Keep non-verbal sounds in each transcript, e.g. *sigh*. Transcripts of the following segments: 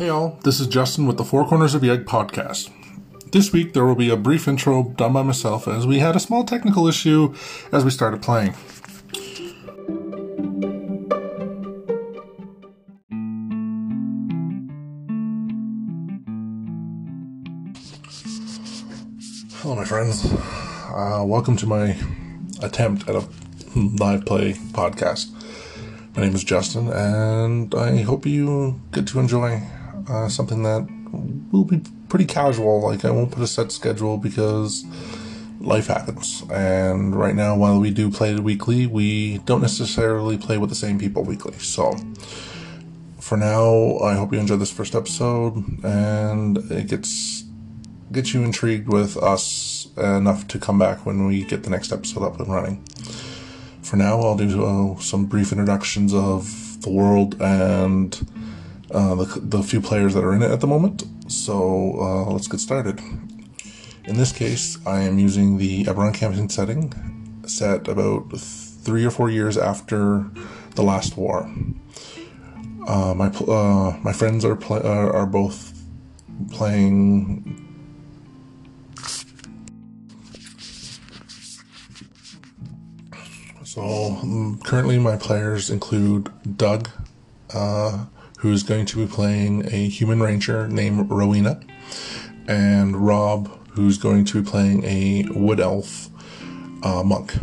Hey all, this is Justin with the Four Corners of the Egg podcast. This week there will be a brief intro done by myself as we had a small technical issue as we started playing. Hello, my friends. Uh, welcome to my attempt at a live play podcast. My name is Justin, and I hope you get to enjoy uh, something that will be pretty casual. Like, I won't put a set schedule because life happens. And right now, while we do play it weekly, we don't necessarily play with the same people weekly. So, for now, I hope you enjoy this first episode and it gets gets you intrigued with us enough to come back when we get the next episode up and running for now, I'll do uh, some brief introductions of the world and uh, the, the few players that are in it at the moment. So uh, let's get started. In this case, I am using the Eberron campaign setting, set about three or four years after the last war. Uh, my uh, my friends are pl- are both playing So um, currently, my players include Doug, uh, who's going to be playing a human ranger named Rowena, and Rob, who's going to be playing a wood elf uh, monk.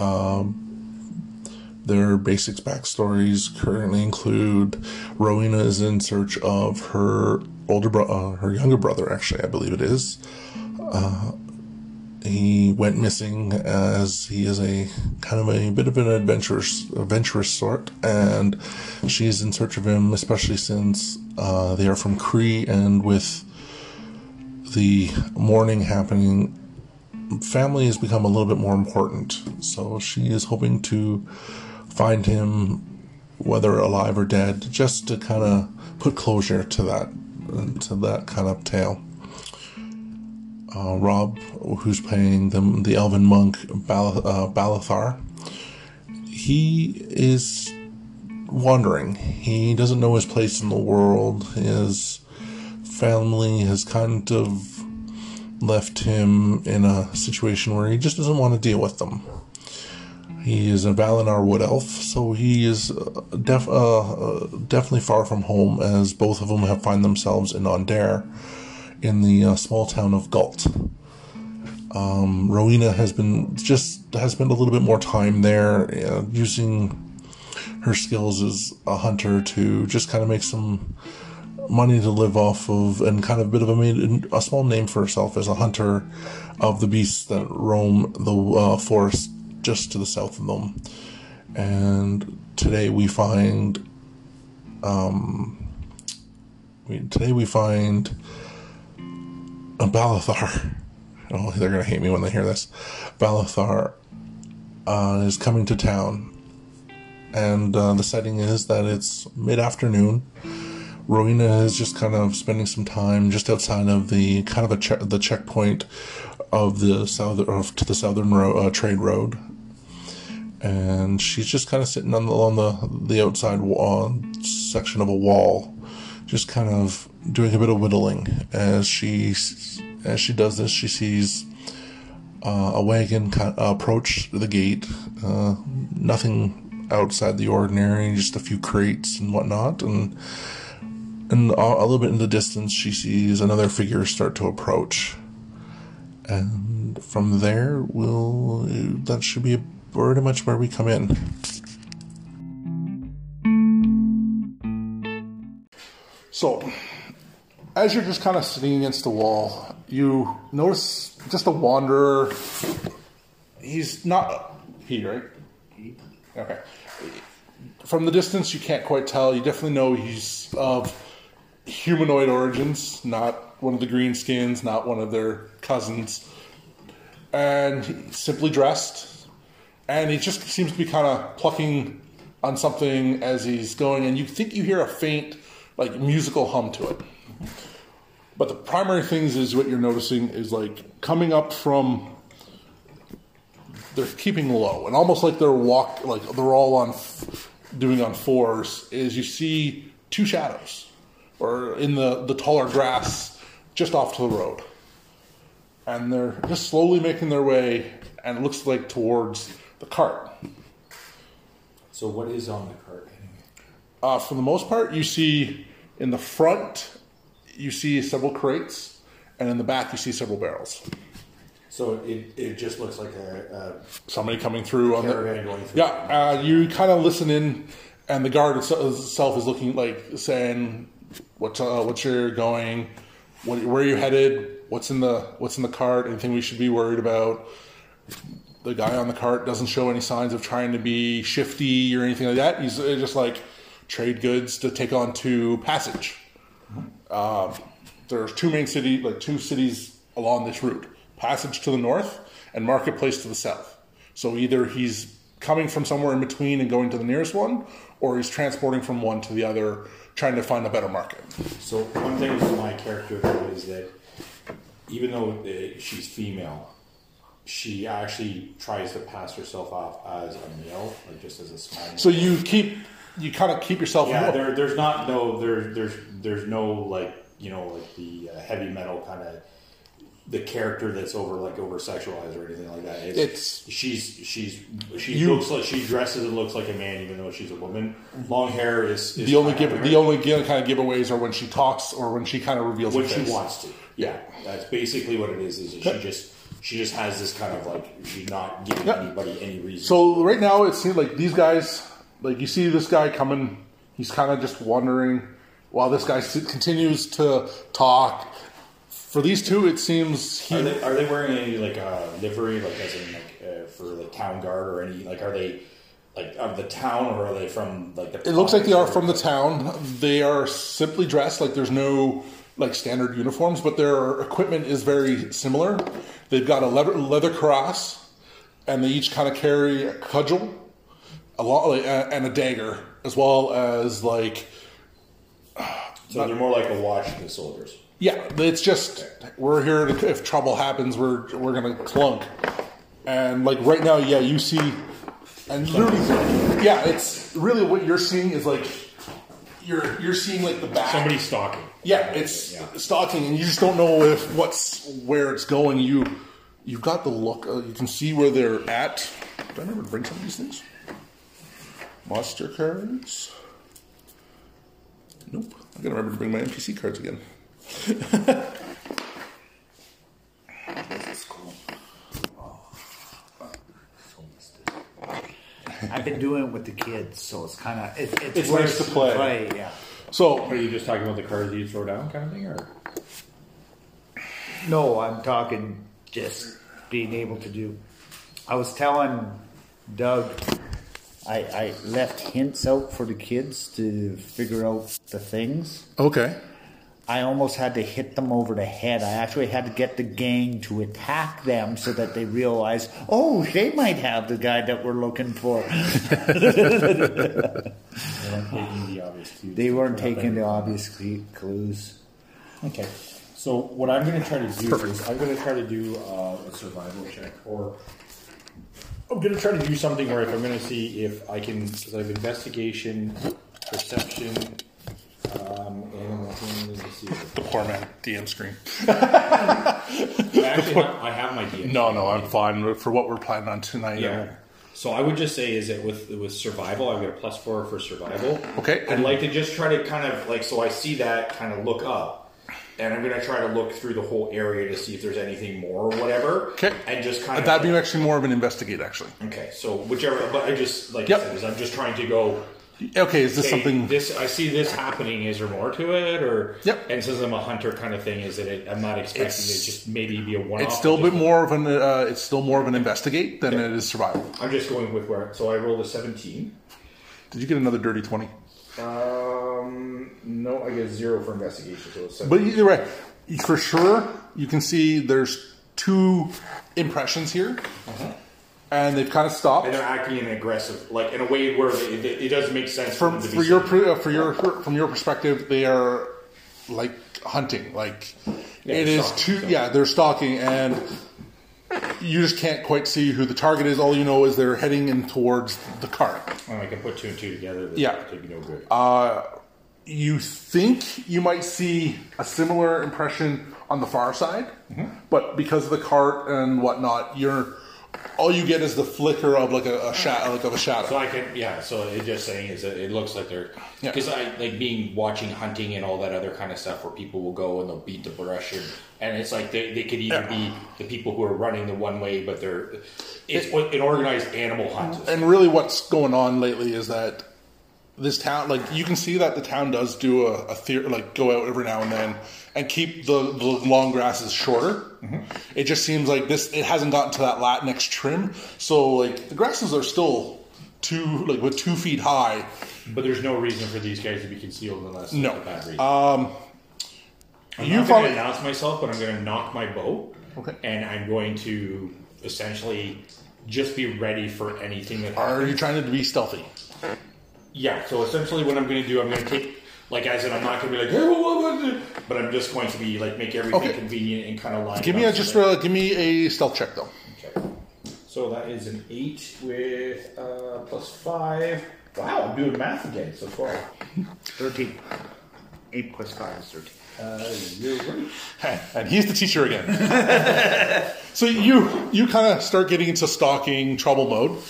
Um, their basics backstories currently include Rowena is in search of her older brother, uh, her younger brother, actually, I believe it is. Uh, he went missing as he is a kind of a bit of an adventurous adventurous sort and she's in search of him especially since uh, they are from Cyre and with the mourning happening family has become a little bit more important. So she is hoping to find him whether alive or dead just to kind of put closure to that to that kind of tale uh, Rob, who's playing the, the elven monk Bal- uh, Balathar, he is wandering. He doesn't know his place in the world. His family has kind of left him in a situation where he just doesn't want to deal with them. He is a Valenar wood elf, so he is uh, def- uh, uh, definitely far from home, as both of them have find themselves in Aundair in the uh, small town of Galt. Um, Rowena has been just has spent a little bit more time there, uh, using her skills as a hunter to just kind of make some money to live off of, and kind of a bit of a made a small name for herself as a hunter of the beasts that roam the uh, forest just to the south of them. And today we find, um, today we find Balathar. Oh, they're gonna hate me when they hear this. Balathar uh, is coming to town, and uh, the setting is that it's mid-afternoon. Rowena is just kind of spending some time just outside of the kind of a che- the checkpoint of the south of, to the southern ro- uh, trade road, and she's just kind of sitting on the on the the outside wall, section of a wall, just kind of doing a bit of whittling as she as she does this. She sees uh, a wagon approach the gate. Uh, nothing outside the ordinary, just a few crates and whatnot, and and a little bit in the distance, she sees another figure start to approach. And from there, we'll that should be pretty much where we come in. So, as you're just kind of sitting against the wall, you notice just a wanderer. He's not he, right? Okay. From the distance, you can't quite tell. You definitely know he's of humanoid origins, not one of the greenskins, not one of their cousins, and simply dressed. And he just seems to be kind of plucking on something as he's going, and you think you hear a faint, like musical hum to it. But the primary things is what you're noticing is like coming up from they're keeping low and almost like they're walk like they're all on doing on fours is you see two shadows or in the, the taller grass just off to the road. And they're just slowly making their way, and it looks like towards the cart. So what is on the cart? Uh, for the most part, you see in the front, you see several crates, and in the back, you see several barrels. So it, it just looks like a, Somebody coming through a on the going through. Yeah, uh, you kind of listen in, and the guard itself is looking like saying, "What's uh, what's your going? What, where are you headed? What's in the what's in the cart? Anything we should be worried about?" The guy on the cart doesn't show any signs of trying to be shifty or anything like that. He's uh, just like trade goods to take on to Passage. Um, there's two main city, like two cities along this route: Passage to the north and Marketplace to the south. So either he's coming from somewhere in between and going to the nearest one, or he's transporting from one to the other, trying to find a better market. So one thing with my character though is that even though uh, she's female, she actually tries to pass herself off as a male, like just as a small. So you keep, you kind of keep yourself. yeah, there, there's not no there, there's there's no like you know like the uh, heavy metal kind of the character that's over like over sexualized or anything like that. It's, It's- she's she's she You- looks like she dresses and looks like a man even though she's a woman. Long hair is, is the only give, the only kind of giveaways are when she talks or when she kind of reveals when she wants to. Yeah. that's basically what it is. Is she just she just has this kind of like she's not giving Yeah. anybody any reason. So right now it seems like these guys, like you see this guy coming, he's kind of just wondering while this guy s- continues to talk. For these two, it seems he. are they are they wearing any like uh, livery, like as in like uh, for the town guard or any like are they like of the town or are they from like the? It looks like they are from the town. They are simply dressed like there's no like standard uniforms, but their equipment is very similar. They've got a leather, leather cross, and they each kind of carry a cudgel, a lot, like, uh, and a dagger, as well as like So they're more like a watch than soldiers. yeah. It's just we're here to if trouble happens, we're we're gonna clunk, and like right now, yeah, you see, and literally, yeah, it's really what you're seeing is like. You're, you're seeing like the back Somebody stalking. Yeah, it's Yeah. stalking, and you just don't know if what's where it's going. You you've got the look. Uh, you can see where they're at. Do I remember to bring some of these things? Monster cards. Nope. I gotta remember to bring my NPC cards again. That's cool. Oh, I've been doing it with the kids, so it's kind of it, it's, It's worse nice to play. Yeah. So Are you just talking about the cards that you throw down, kind of thing, or? No, I'm talking just being able to do. I was telling Doug, I, I left hints out for the kids to figure out the things. okay, I almost had to hit them over the head. I actually had to get the gang to attack them so that they realize, oh, they might have the guy that we're looking for. They weren't taking the obvious cues. They weren't taking the obvious clues. Okay. So what I'm going to try to do is I'm going to try to do uh, a survival check, or I'm going to try to do something where if I'm going to see if I can, because I have investigation, perception, um, and let's see. the poor man DM screen. *laughs* I actually have, I have my DM. No, no, I'm fine for what we're planning on tonight. Yeah. So I would just say is that with with survival, I've got a plus four for survival. Okay. I'd like to just try to kind of like so I see that kind of look up, and I'm gonna try to look through the whole area to see if there's anything more or whatever. Okay. And just kind of That'd be actually more of an investigate, actually. okay. So whichever, but I just like Yep. I said, is I'm just trying to go. Okay, is this hey, something? this I see this happening. Is there more to it, or Yep. And since I'm a hunter kind of thing, is that it, I'm not expecting It's- it just maybe be a one. It's still a bit more of an. Uh, it's still more of an investigate than it is survival. I'm just going with where. So I rolled a 17. Did you get another dirty twenty? Um, no, I get zero for investigation. So it's But either way, for sure, you can see there's two impressions here, and they've kind of stopped. and they're acting in aggressive, like in a way where it, it, it doesn't make sense for From them to be your seen. uh, for your from your perspective, they are like hunting. Like it they're is stalking, too. Yeah, they're stalking, and you just can't quite see who the target is. All you know is they're heading in towards the cart. Oh, I can put two and two together. Yeah. no good. Uh, you think you might see a similar impression on the far side, mm-hmm. but because of the cart and whatnot, you're all you get is the flicker of like a, a shadow, like of a shadow. So I can, yeah. So it just saying is that it looks like they're because I like being watching hunting and all that other kind of stuff where people will go and they'll beat the brush and, and it's like they, they could either be the people who are running the one way, but they're it's an organized animal hunt. and really what's going on lately is that this town like you can see that the town does do a, a theory like go out every now and then and keep the, the long grasses shorter it just seems like this it hasn't gotten to that latinx trim so like the grasses are still two like with two feet high But there's no reason for these guys to be concealed unless No. it's a bad reason. um I'm you not probably- going to announce myself, but I'm going to nock my bow. Okay. And I'm going to essentially just be ready for anything that are happens. you trying to be stealthy Yeah, so essentially what I'm going to do, I'm going to take, like I said, I'm not going to be like, hey, what, what, what, but I'm just going to be like, make everything Okay. convenient and kind of line give me up a so just that- uh, give me a stealth check though Okay. So that is an 8 with uh, plus 5. Wow, I'm doing math again, so 12. *laughs* 13. 8 plus 5 is 13. Uh, you're right. and he's the teacher again. *laughs* so you you kind of start getting into stalking trouble mode.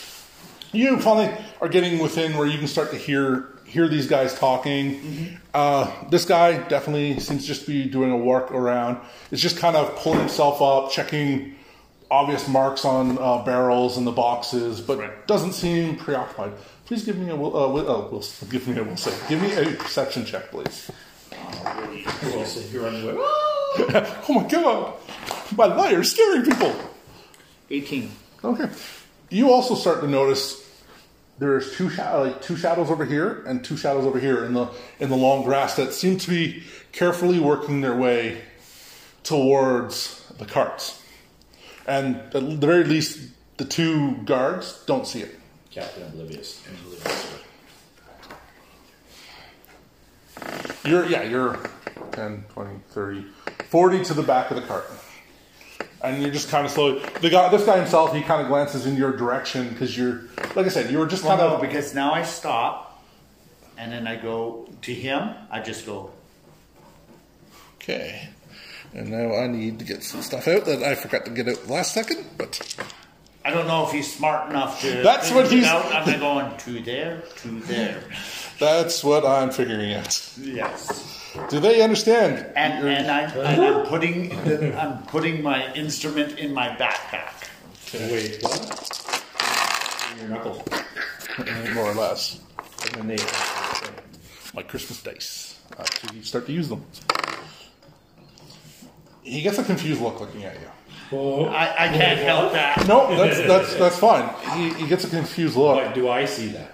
You finally are getting within where you can start to hear hear these guys talking. Uh, this guy definitely seems just to be doing a work around. It's just kind of pulling himself up, checking obvious marks on uh, barrels and the boxes, but doesn't seem preoccupied. Please give me a will. Uh, will, uh, will give me a will say. Give me a perception check, please. Well, so you're on the web. oh my god, my liar's scaring people. 18. Okay. You also start to notice there's two shadow, like two shadows over here and two shadows over here in the in the long grass that seem to be carefully working their way towards the carts. And at the very least, the two guards don't see it. Captain Oblivious. Oblivious. You're yeah, you're 10, 20, 30, 40 to the back of the cart. And you're just kind of slowly. The guy, this guy himself, he kind of glances in your direction because you're, like I said, you were just Well, kind no, of. because now I stop, and then I go to him. I just go, Okay. And now I need to get some stuff out that I forgot to get out last second, but I don't know if he's smart enough to. That's what he's- Out. I'm going to there, to there. *laughs* that's what I'm figuring out. Yes. Do they understand? And and I'm, and I'm putting the, I'm putting my instrument in my backpack. Wait, what? In your knuckles. more or less. And then they. Like Christmas dice. Uh, so you start to use them. He gets a confused look looking at you. I, I can't help that. No, that's that's that's fine. He, he gets a confused look. But do I see that?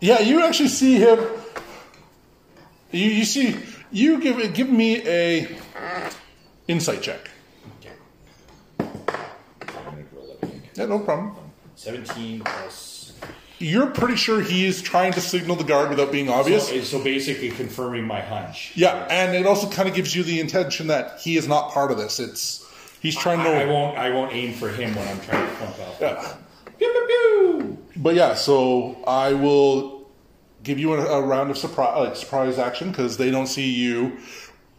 Yeah, you actually see him. You you see you give give me a insight check. Okay. I'm gonna roll it again. Yeah, no problem. 17 plus. You're pretty sure he is trying to signal the guard without being obvious. So, so basically confirming my hunch. Yeah, and it also kind of gives you the intention that he is not part of this. It's he's trying I, I to. won't. I won't aim for him when I'm trying to flunk out. Yeah. Pew, pew, pew. But yeah, so I will give you a, a round of surprise, like surprise action because they don't see you,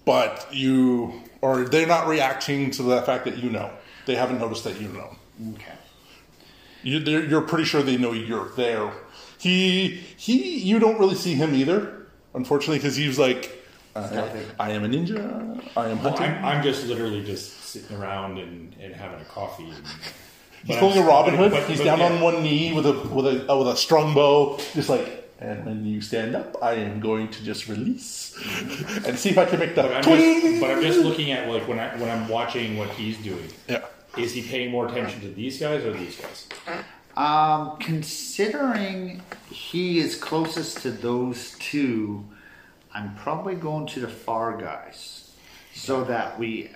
but you or they're not reacting to the fact that you know. They haven't noticed that you know. Okay. You, they're- you're pretty sure they know you're there. He he, you don't really see him either, unfortunately, because he's like, uh, I am a ninja. I am Well, hunting. I'm, I'm just literally just sitting around and, and having a coffee. And, He's but pulling I'm- a Robin Hood. but- He's but down yeah. on one knee with a with a uh, with a strung bow, just like. And when you stand up, I am going to just release *laughs* and see if I can make the But I'm, just, but I'm just looking at like when I when I'm watching what he's doing. yeah. Is he paying more attention to these guys or these guys? Um, considering he is closest to those two, I'm probably going to the far guys, so that we.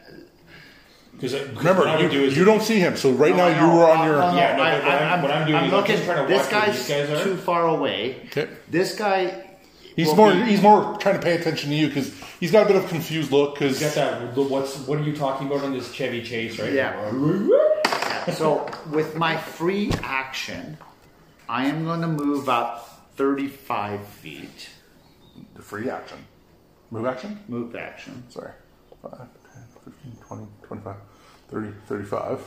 Because Remember, what I would you, do is you don't see him, so right No, I now you know. were on your. No, no, Yeah, no, I, but what I'm- what I'm doing is I'm looking. just trying to this watch where guy's these guys are. too far away. Okay. This guy. He's more. be- He's more trying to pay attention to you because he's got a bit of confused look. He's got that. What's what are you talking about on this Chevy Chase, right? Yeah. So with my free action, I am going to move up 35 feet. the free action. Move action? Move action. Sorry. 5, 10, 15, 20, 25, 30, 35.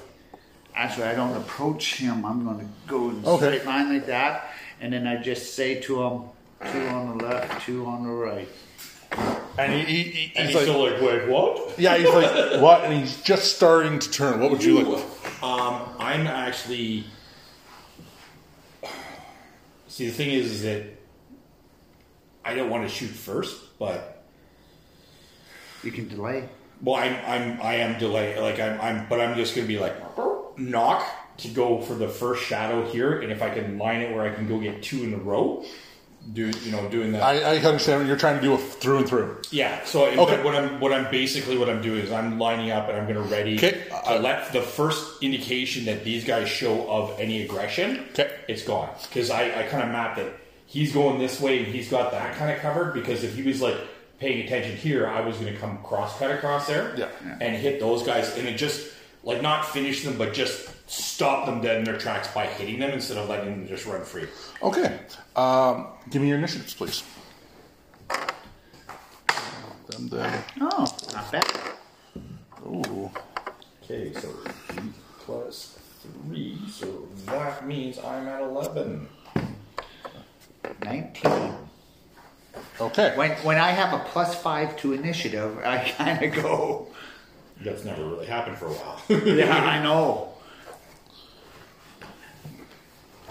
Actually, I don't approach him. I'm going to go in a Okay. straight line like that, and then I just say to him, two on the left, two on the right. And he, he, he- And he's he's like, still like, wait, what? yeah, he's like, what? And he's just starting to turn. What would you like? Um, I'm actually. See, the thing is, is that I don't want to shoot first, but You can delay. Well, I'm, I'm, I am delayed. Like I'm, I'm, but I'm just gonna be like knock to go for the first shadow here, and if I can line it where I can go get two in a row, do you know doing that? I, I understand what you're trying to do a through and through. Yeah. So Okay. but what I'm what I'm basically what I'm doing is I'm lining up and I'm going to ready Okay. to let the first indication that these guys show of any aggression. Okay. It's gone because I, I kind of mapped it. He's going this way and he's got that kind of covered because if he was like paying attention here, I was going to come cross cut across there. Yeah. And hit those guys and it just like not finish them but just stop them dead in their tracks by hitting them instead of letting them just run free. Okay. Um, give me your initiatives, please. Them there. Oh, not bad. Ooh. Okay, so eight plus three, so that means I'm at eleven. 19. Okay. When, when I have a plus five to initiative, I *laughs* kind of go, That's never really happened for a while. *laughs* yeah, I know.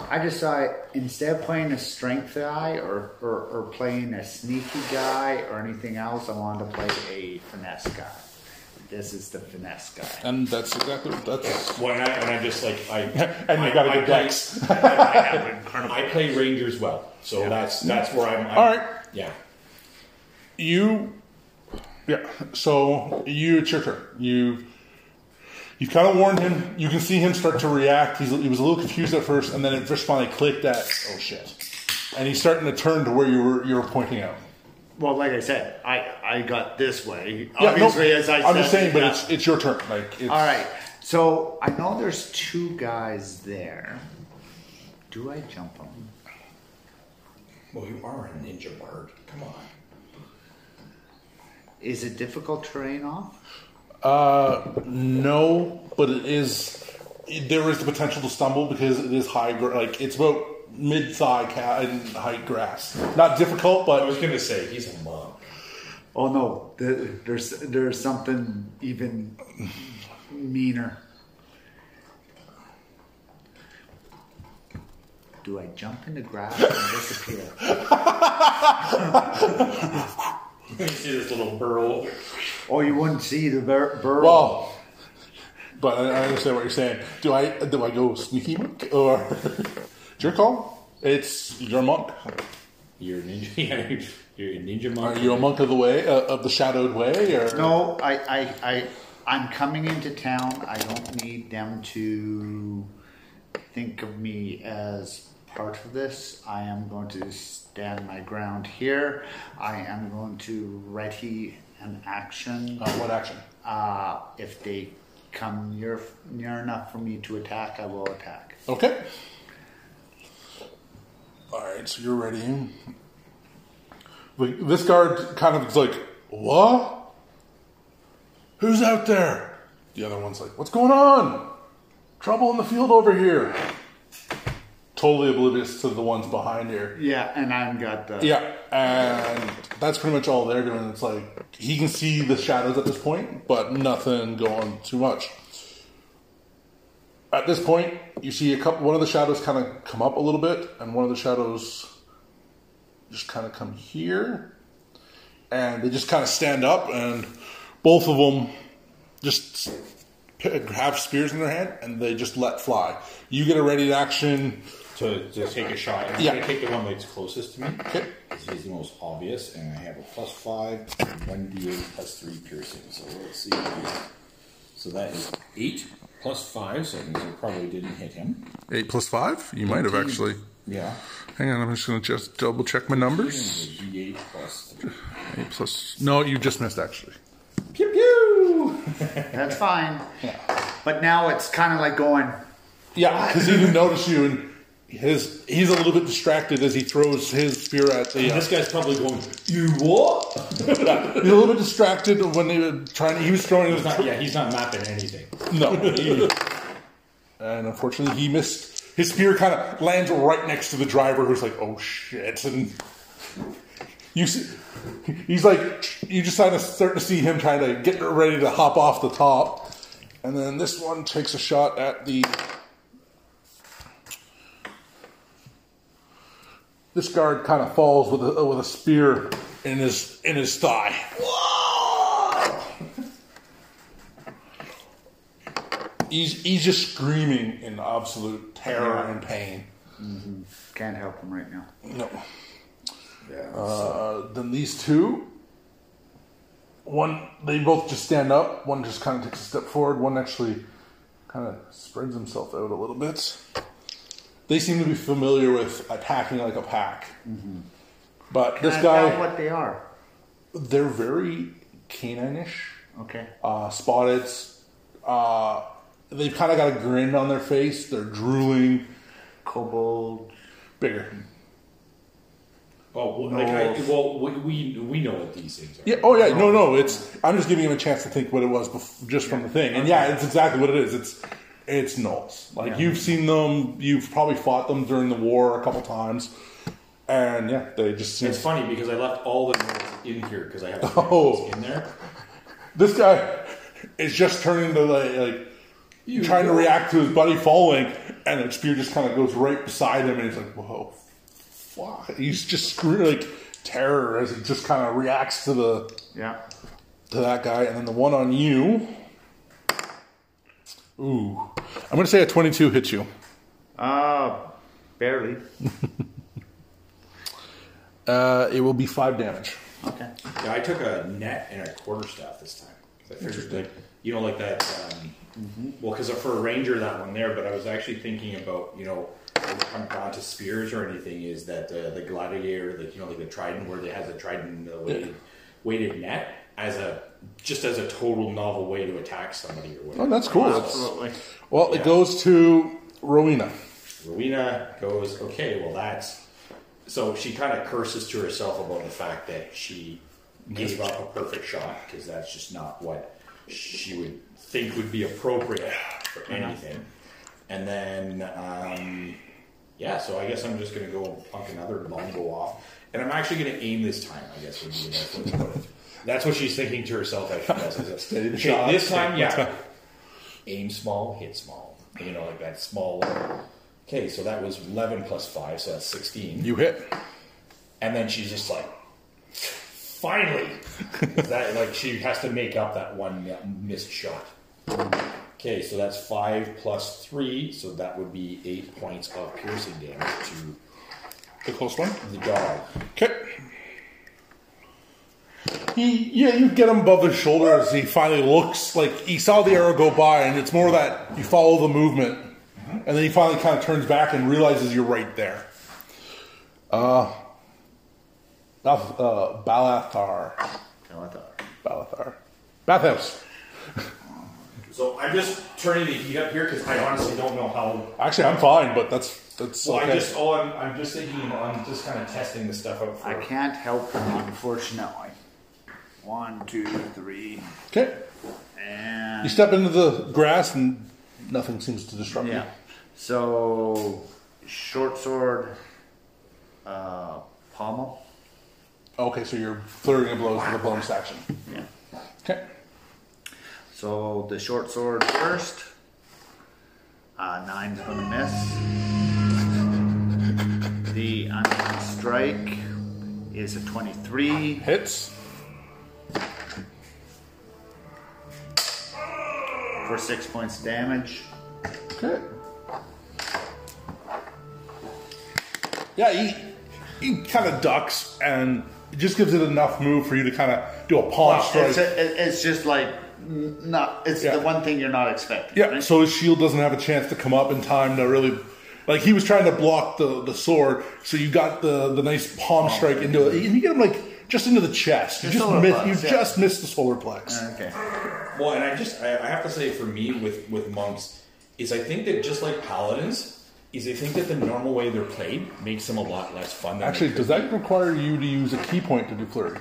I decided instead of playing a strength guy or, or, or playing a sneaky guy or anything else, I wanted to play a finesse guy. This is the finesse guy. And that's exactly that's. when I and I just like I *laughs* And you I- got a I good play- dex. I have. I play Rangers well, so that's that's where I'm. I'm All right. Yeah. You. Yeah. So you, it's your turn. You. You kind of warned him. You can see him start to react. He's, he was a little confused at first, and then it just finally clicked that oh shit, and he's starting to turn to where you were you were pointing out. Well, like I said, I, I got this way. Yeah, no, Obviously, as I I'm said, just saying, but yeah. it's it's your turn. Like it's, All right. So I know there's two guys there. Do I jump them? Well, you are a ninja bird. Come on. Is it difficult terrain off? Uh, no, but it is. There is the potential to stumble because it is high. gra- Like it's about mid thigh cat and height grass. Not difficult, but I but was gonna say he's a monk. Oh no, the, there's there's something even meaner. Do I jump in the grass and disappear? *laughs* You see this little burrow. Oh, you wouldn't see the bur- burrow. well. But I I understand what you're saying. Do I do I go sneaky monk or *laughs* it's your call? It's your monk. You're a ninja. *laughs* You're a ninja monk. Are you a monk of the way uh, of the shadowed way? Or No, I, I, I, I'm coming into town. I don't need them to think of me as part of this. I am going to stand my ground here. I am going to ready an action. Uh, what action? Uh, if they come near near enough for me to attack, I will attack. Okay. All right, so you're ready. Like, This guard kind of is like, "What? Who's out there?" The other one's like, "What's going on? Trouble in the field over here." Totally oblivious to the ones behind here. Yeah, and I've got the Yeah, and that's pretty much all they're doing. It's like he can see the shadows at this point, but nothing going too much. At this point, you see a couple. One of the shadows kind of come up a little bit, and one of the shadows just kind of come here, and they just kind of stand up, and both of them just have spears in their hand, and they just let fly. You get a ready to action. To, to take a shot. I'm Yeah. gonna take the one that's closest to me. Okay. Because he's the most obvious, and I have a plus five, and one d8 plus three piercing. So let's see. So that is eight plus five, so that means I probably didn't hit him. Eight plus five. You might have actually. Yeah. Hang on, I'm just going to just double check my And numbers. a d8 plus three. Eight plus. No, you just missed actually. Pew pew! That's fine. *laughs* But now it's kind of like going. Yeah, because he didn't notice you, and his he's a little bit distracted as he throws his spear at the. And Uh, this guy's probably going, "You what?" he's a little bit distracted when they were trying. He was throwing He's not, yeah, he's not mapping anything. no, *laughs* and unfortunately he missed. His spear kind of lands right next to the driver, who's like, "Oh shit!" And you see, he's like, you just kind of start to see him trying to get ready to hop off the top, and then this one takes a shot at the. This guard kind of falls with a with a spear in his in his thigh. He's he's just screaming in absolute terror and pain. Can't help him right now. No. Yeah. Uh, then these two, one they both just stand up. One just kind of takes a step forward. One actually kind of spreads himself out a little bit. They seem to be familiar with attacking like a pack. But this Can't tell guy, what they are. they're very canine-ish. Okay. uh, spotted. Uh, they've kind of got a grin on their face. They're drooling. Kobold. Bigger. oh, well, like I, well, we, we we know what these things are. Yeah. Oh yeah. No. No. It's. I'm just giving him a chance to think what it was bef- just from the thing. And yeah, it's exactly what it is. It's. It's gnolls. Like Yeah. you've seen them. You've probably fought them during the war a couple times. And yeah, they just seem. It's funny because I left all the notes in here because I have the *laughs* Oh. notes in there. This guy is just turning to like, like trying to react to his buddy falling, and the spear just kind of goes right beside him, and he's like, "Whoa, fuck!" He's just screwing like terror as he just kind of reacts to the Yeah. to that guy, and then the one on you. Ooh, I'm gonna say a 22 hits you. Uh, barely. *laughs* Uh, it will be five damage. Okay. Yeah, I took a net and a quarter staff this time. I figured, like, you know, like that. Um, Well, because for a ranger, that one there. But I was actually thinking about, you know, when it comes down to spears or anything, is that uh, the gladiator, like you know, like the trident, where they has a trident uh, weighted, weighted net as a just as a total novel way to attack somebody or whatever. Oh, that's cool. That's- Absolutely. well, Yeah. it goes to Rowena. Rowena goes, okay, well that's so she kind of curses to herself about the fact that she gave up a perfect shot because that's just not what she would think would be appropriate for anything. And then, um, yeah, so I guess I'm just gonna go punk another bomb go off, and I'm actually gonna aim this time. I guess would be the best way to put it. That's what she's thinking to herself as she does. Is Steady the okay, shot. this time, yeah, aim small, hit small. You know, like that small. Okay, so that was 11 plus 5, so that's 16. You hit. And then she's just like, finally! *laughs* that Like, she has to make up that one missed shot. Okay, so that's 5 plus 3, so that would be 8 points of piercing damage to The close one. the dog. Okay. He, yeah, you get him above the shoulder as he finally looks like he saw the arrow go by, and it's more that you follow the movement, and then he finally kind of turns back and realizes you're right there. Uh, Bath- uh Balathar, Balathar, Bathhouse. So I'm just turning the heat up here because I honestly don't know how Actually, I'm fine, but that's that's Well, okay. I just, oh, I'm, I'm just thinking, I'm just kind of testing the stuff out for. I can't help him, unfortunately. One, two, three, okay. And You step into the grass, and nothing seems to disrupt you. yeah. So short sword, uh, pommel. Okay, so you're flurrying of blows with the bonus action. Yeah. Okay. So the short sword first. Uh, nine's gonna miss. The unarmed strike is a twenty-three. Hits. For six points damage. Okay. Yeah, he he kind of ducks and it just gives it enough move for you to kind of do a palm strike. It's, a, it's just like not. It's Yeah. the one thing you're not expecting. yeah, right? so his shield doesn't have a chance to come up in time to really. Like he was trying to block the, the sword, so you got the, the nice palm oh, strike into it, and you get him like just into the chest. You The just solar miss, plex, you yeah. just missed the solar plex. Ah, okay. Well, and I just, I, I have to say, for me with with monks, is I think that just like paladins, is I think that the normal way they're played makes them a lot less fun. Than Actually, they does could that require you to use a ki point to do flurry?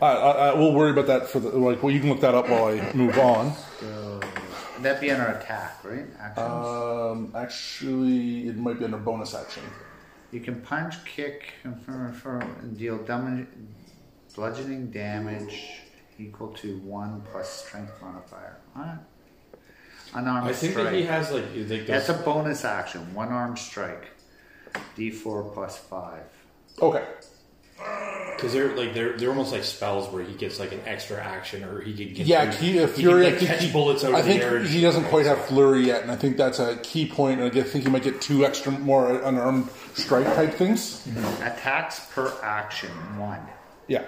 I, I, I, we'll worry about that for the like. Well, you can look that up while I move on. So, that'd be under attack, right? Actions. Um, actually, it might be under bonus action. you can punch, kick, and deal damage, bludgeoning damage equal to one plus strength modifier. What? Unarmed I think strike. that he has like, like That's a bonus action. One arm strike. D4 plus five. Okay. Because they're like they're they're almost like spells where he gets like an extra action or he can get Yeah, key, uh, he Fury. can, I like, think catch he, bullets out I of the think air. and he shit. doesn't quite have flurry yet, and I think that's a key point. And I think he might get two extra more unarmed strike type things. Attacks per action. One. Yeah,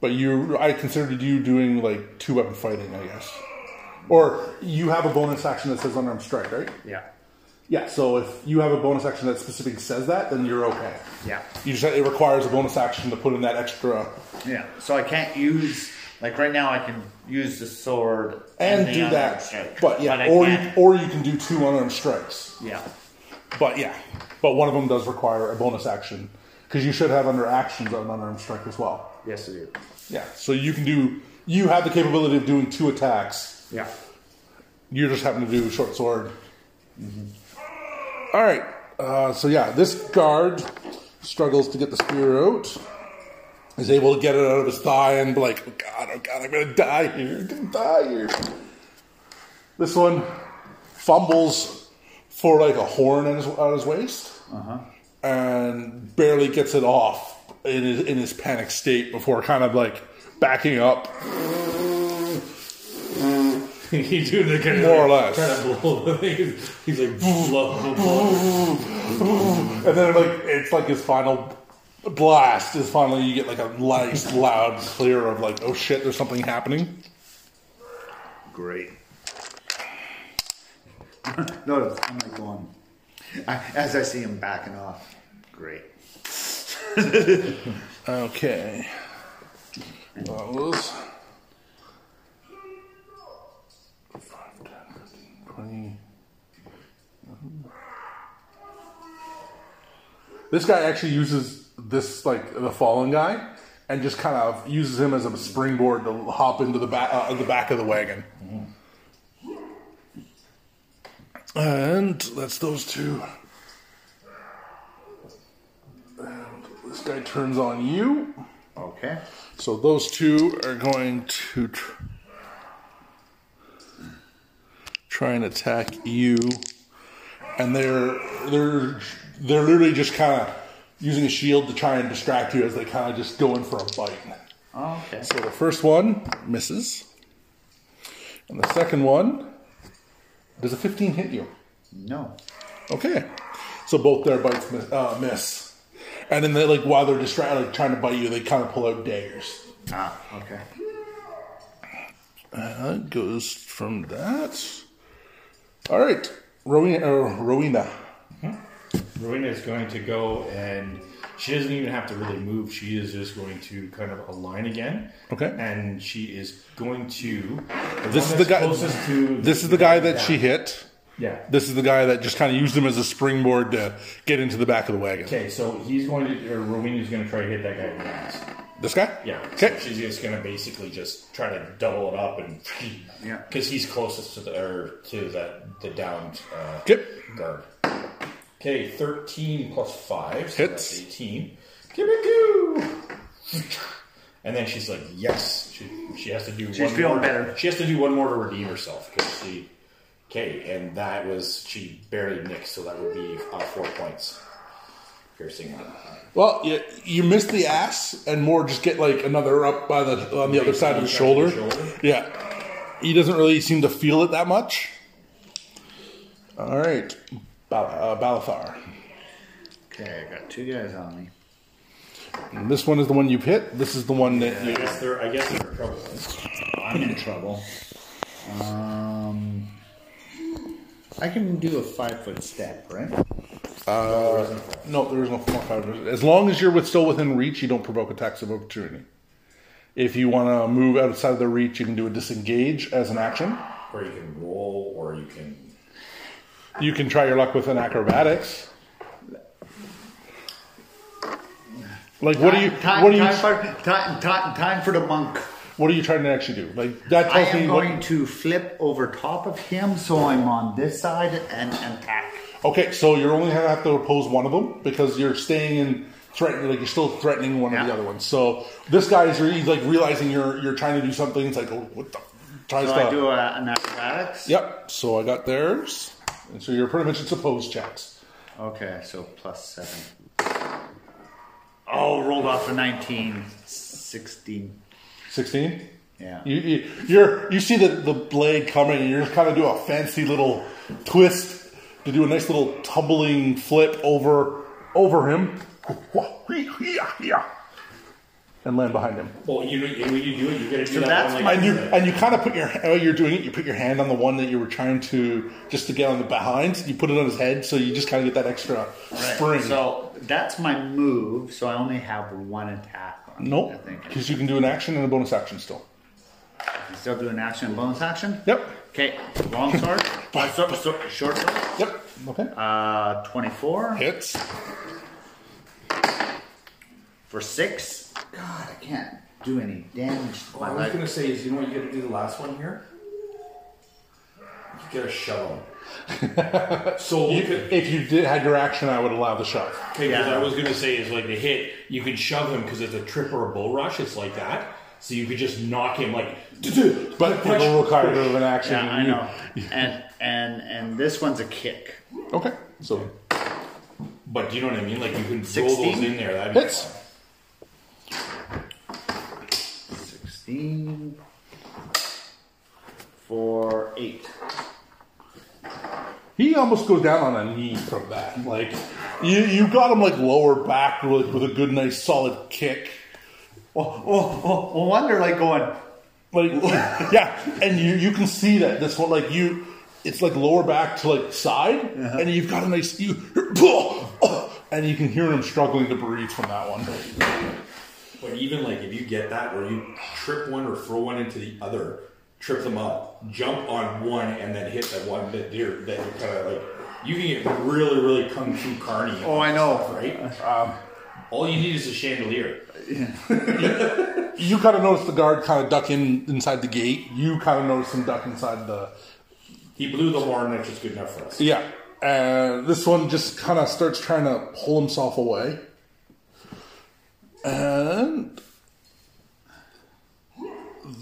but you, I considered you doing like two weapon fighting, I guess, or you have a bonus action that says unarmed strike, right? Yeah. Yeah. So if you have a bonus action that specifically says that, then you're okay. Yeah. You just it requires a bonus action to put in that extra Yeah. So I can't use like right now. I can use the sword and the do unarmed that. strike, But yeah, I or you, can't- or you can do two unarmed strikes. yeah. But yeah, but one of them does require a bonus action because you should have under actions an unarmed strike as well. Yes, I do. Yeah, so you can do. You have the capability of doing two attacks. Yeah. You're just having to do short sword. Mm-hmm. All right. Uh, so yeah, this guard struggles to get the spear out. Is able to get it out of his thigh and be like, oh god, oh god, I'm gonna die here. I'm gonna die here. This one fumbles for like a horn at his, at his waist and barely gets it off in his, in his panic state before kind of like backing up *laughs* he do the kind of More or less. trying to blow the thing. He's like blow, blow, blow. And then like it's like his final blast is finally you get like a nice loud clear of like oh shit there's something happening. Great. *laughs* Notice I'm like going I, as I see him backing off. Great. *laughs* Okay. That was five, 10, 15, 20. This guy actually uses this like the fallen guy and just kind of uses him as a springboard to hop into the back uh, the back of the wagon. And that's those two. And this guy turns on you. Okay. So those two are going to tr- try and attack you, and they're they're they're literally just kind of using a shield to try and distract you as they kind of just go in for a bite. Oh, okay. So the first one misses, and the second one does a 15 hit you? No. Okay, so both their bites miss, uh, miss. and then they like while they're distracted, like trying to bite you, they kind of pull out daggers. Ah, okay. Uh, goes from that. All right, Rowena. Uh, Rowena. Rowena is going to go and she doesn't even have to really move. She is just going to kind of align again. Okay. And she is going to. This is the guy. Closest to This is the guy that she hit. Yeah. This is the guy that just kind of used him as a springboard to get into the back of the wagon. Okay, so he's going to, or Rowena's going to try to hit that guy in the ass. This guy. Yeah. Okay. So she's just going to basically just try to double it up and. *laughs* Yeah. Because he's closest to the or to that the downed uh, Okay. guard. Okay, thirteen plus five. So Hits. That's eighteen. Give me two. And then she's like, "Yes." She, she has to do. She's one feeling more. better. She has to do one more to redeem herself because she. Okay, and that was she barely nicked, so that would be uh, four points. Piercing. Well, you, you missed the ass, and more just get like another up by the on the other side of the Side shoulder. of the shoulder. Yeah, he doesn't really seem to feel it that much. All right, Bal- uh, Balathar. Okay, I got two guys on me. And this one is the one you've hit. This is the one that I you. guess they're. I guess they're in trouble. I'm in trouble. Um, I can do a five foot step, right? Uh, no, there is no more five. As long as you're with, still within reach, you don't provoke attacks of opportunity. If you want to move outside of the reach, you can do a disengage as an action. or you can roll, or you can. You can try your luck with an acrobatics. Like what are you? Time, What are you? time, for, time, time, time for the monk. What are you trying to actually do? Like that I tells me am what. going to flip over top of him so I'm on this side and, and attack. Okay, so you're only gonna have to oppose one of them because you're staying in threatening, like you're still threatening one of the other ones. So this guy is like realizing you're you're trying to do something. It's like, oh, what the? Tries So to. I do a, an acrobatics. Yep. So I got theirs, and so you're pretty much it's opposed checks. Okay, so plus seven. Oh, rolled off a 19. 16. Sixteen. Yeah. You, you you're you see the the blade coming, and you're just kind of do a fancy little twist to do a nice little tumbling flip over over him, and land behind him. Well, you and when you do it, you got to do So that that's one like And you and you kind of put your while you're doing it, you put your hand on the one that you were trying to just to get on the behind. You put it on his head, so you just kind of get that extra spring. So that's my move, so I only have one attack on nope, it, I think. because you can do an action and a bonus action still. You still do an action and bonus action? Yep. Okay, long sword. *laughs* uh, so, so, short sword. Yep. Okay. Uh, 24 Hits. for 6. God, I can't do any damage to What my I was leg. gonna say is, you know what you got to do the last one here? You got to shove him. *laughs* so You, look at if you did had your action, I would allow the shove. Okay, because Yeah. I was gonna say is like the hit, you can shove him because it's a trip or a bull rush. It's like that, so you could just knock him like. *laughs* But punch, it'll require a push. bit of an action. Yeah, I You- know. And and and this one's a kick. Okay. So But do you know what I mean? Like you can roll those in there. That'd hits. 16 for 8. He almost goes down on a knee from that. Like you, you got him like lower back with, with a good, nice, solid kick. Oh, oh, oh, no wonder, like going, Like *laughs* yeah, and you you can see that this one like you, it's like lower back to like side, and you've got a nice you, *laughs* and you can hear him struggling to breathe from that one. But even like if you get that where you trip one or throw one into the other, trip them up, jump on one, and then hit that one that you're that you're kind of like you can get really really kung fu carny. Oh, I know. right? Um, all you need is a chandelier. *laughs* You kind of notice the guard kind of duck in inside the gate. You kind of notice him duck inside the He blew the horn, that's just good enough for us. Yeah. And this one just kind of starts trying to pull himself away. And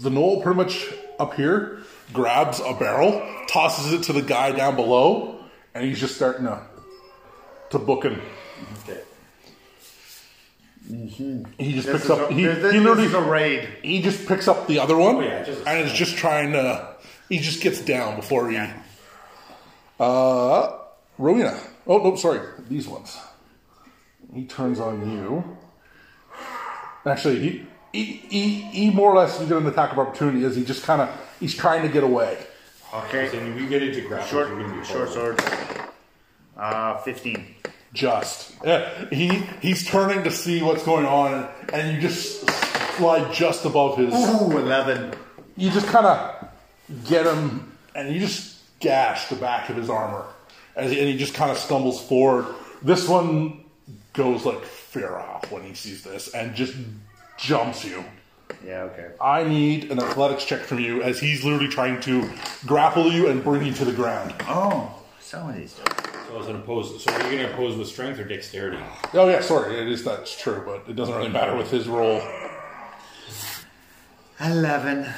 the gnoll pretty much up here grabs a barrel, tosses it to the guy down below, and he's just starting to to book him. Okay. He just this picks up a, he, this, he this literally is a raid. he just picks up the other one Oh, yeah, just and is just trying to he just gets down before he uh Rowena. Oh no, sorry, these ones. He turns on you. Actually, he he, he, he more or less you get an attack of opportunity as he just kind of he's trying to get away. Okay. So when we get into grapple, Short, you're gonna be short sword. Uh, 15. Just *laughs* he he's turning to see what's going on, and you just slide just above his. Ooh, 11. you just kind of get him, and you just gash the back of his armor, and he, and he just kind of stumbles forward. This one goes like fear off when he sees this, and just jumps you. Yeah, okay. I need an athletics check from you as he's literally trying to grapple you and bring you to the ground. Oh, some of these. So as an opposed, so are you going to oppose with strength or dexterity? Oh yeah, sorry, it is that's true, but it doesn't really matter with his roll. 11.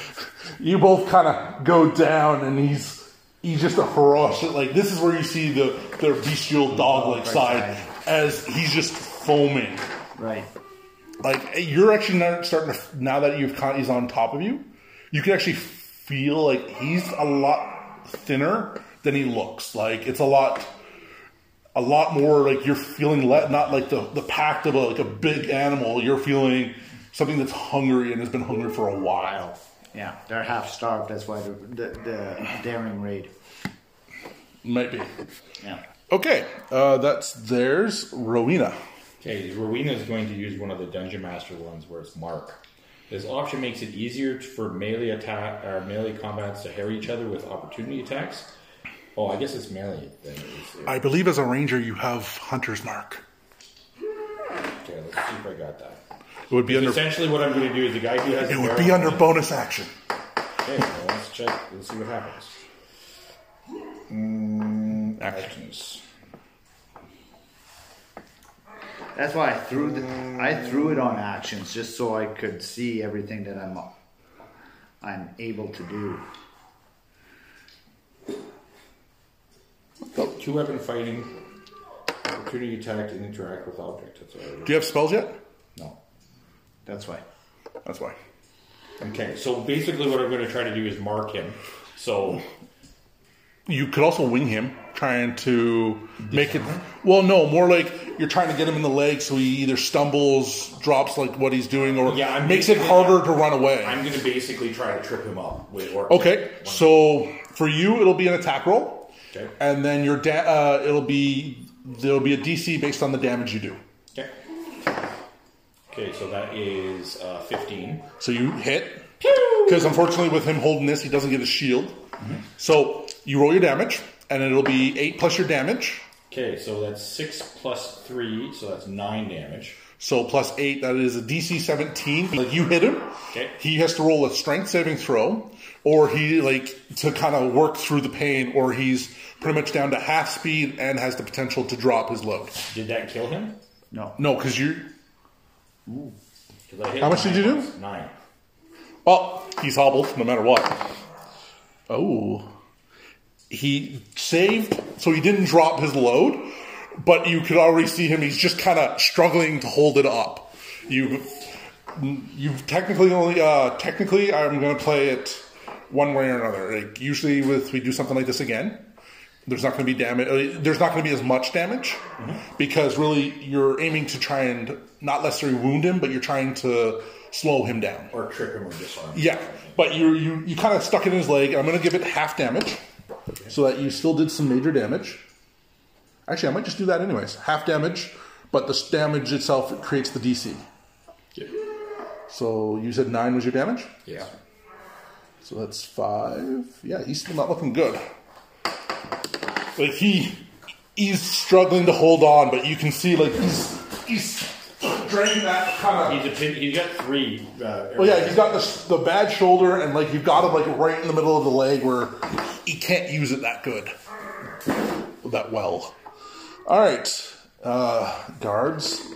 *laughs* you both kind of go down, and he's he's just a ferocious. Like this is where you see the their bestial dog-like side as he's just foaming. Right. Like you're actually not starting to now that you've caught he's on top of you, you can actually feel like he's a lot thinner than he looks. Like it's a lot. A lot more like you're feeling let not like the the pact of a, like a big animal. You're feeling something that's hungry and has been hungry for a while. Yeah, they're half starved. That's why the, the, the daring raid. Might be. Yeah. Okay, uh, that's theirs. Rowena. Okay, Rowena is going to use one of the dungeon master ones where it's Mark. This option makes it easier for melee attack or melee combats to harry each other with opportunity attacks. Oh, I guess it's melee. Then. I believe as a ranger you have hunter's mark. Okay, let's see if I got that. It would be under. Essentially, what I'm going to do is the guy who has It would be under bonus action. Okay, well, let's check. Let's see what happens. Mm, actions. That's why I threw the, I threw it on actions just so I could see everything that I'm I'm able to do. Two weapon fighting, opportunity attack, and interact with object. That's what I Do you have spells yet? No. That's why. That's why. Okay, so basically, what I'm going to try to do is mark him. So You could also wing him, trying to make it. Well, no, more like you're trying to get him in the leg so he either stumbles, drops like what he's doing, or Yeah, I'm makes it basically- harder to run away. I'm going to basically try to trip him up with or Okay, so for you, it'll be an attack roll, Okay. and then your da- uh, it'll be there'll be a DC based on the damage you do. Okay. Okay, so that is uh, 15. So you hit because unfortunately, with him holding this, he doesn't get a shield. So you roll your damage, and it'll be eight plus your damage. Okay, so that's 6 plus 3, so that's 9 damage. So plus eight, that is a DC 17. Like you hit him, Okay. he has to roll a strength saving throw, or he like to kind of work through the pain, or he's pretty much down to half speed and has the potential to drop his load. Did that kill him? No. No, because you. I How much did you do? once. Nine. Well, he's hobbled no matter what. Oh. He saved, so he didn't drop his load, but you could already see him. He's just kind of struggling to hold it up. You, you've technically only, uh, technically, I'm going to play it one way or another. Like usually, if we do something like this again, there's not going to be damage. Uh, there's not going to be as much damage because really you're aiming to try and not necessarily wound him, but you're trying to slow him down. Or trip him or disarm him. Yeah, but you you you kind of stuck it in his leg. and I'm going to give it half damage, so that you still did some major damage. Actually, I might just do that anyways. Half damage, but the damage itself creates the DC. Yeah. So you said nine was your damage. Yeah. So that's five. Yeah, he's still not looking good. Like he he's struggling to hold on, but you can see like he's he's dragging that kind of. He's, a pin, he's got three. Uh, Well, yeah, he's got the, the bad shoulder, and like you've got him like right in the middle of the leg where he can't use it that good, that well. All right, uh, guards.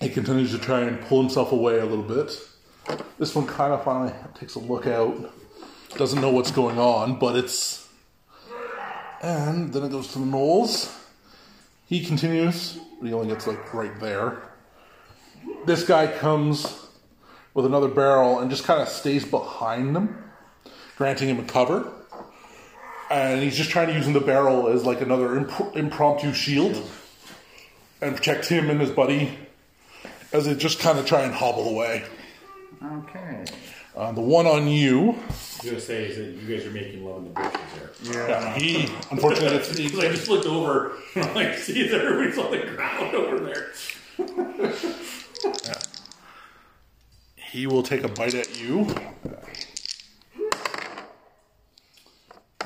He continues to try and pull himself away a little bit. This one kind of finally takes a look out. Doesn't know what's going on, but it's. And then it goes to the gnolls. He continues. but He only gets like right there this guy comes with another barrel and just kind of stays behind them, granting him a cover. And he's just trying to use the barrel as like another imp- impromptu shield and protect him and his buddy as they just kind of try and hobble away. Okay. Uh, the one on you, I was going to say is that you guys are making love in the bushes here. yeah, he unfortunately gets, Because I just looked over, I'm *laughs* like, see, that everybody's on the ground over there. he will take a bite at you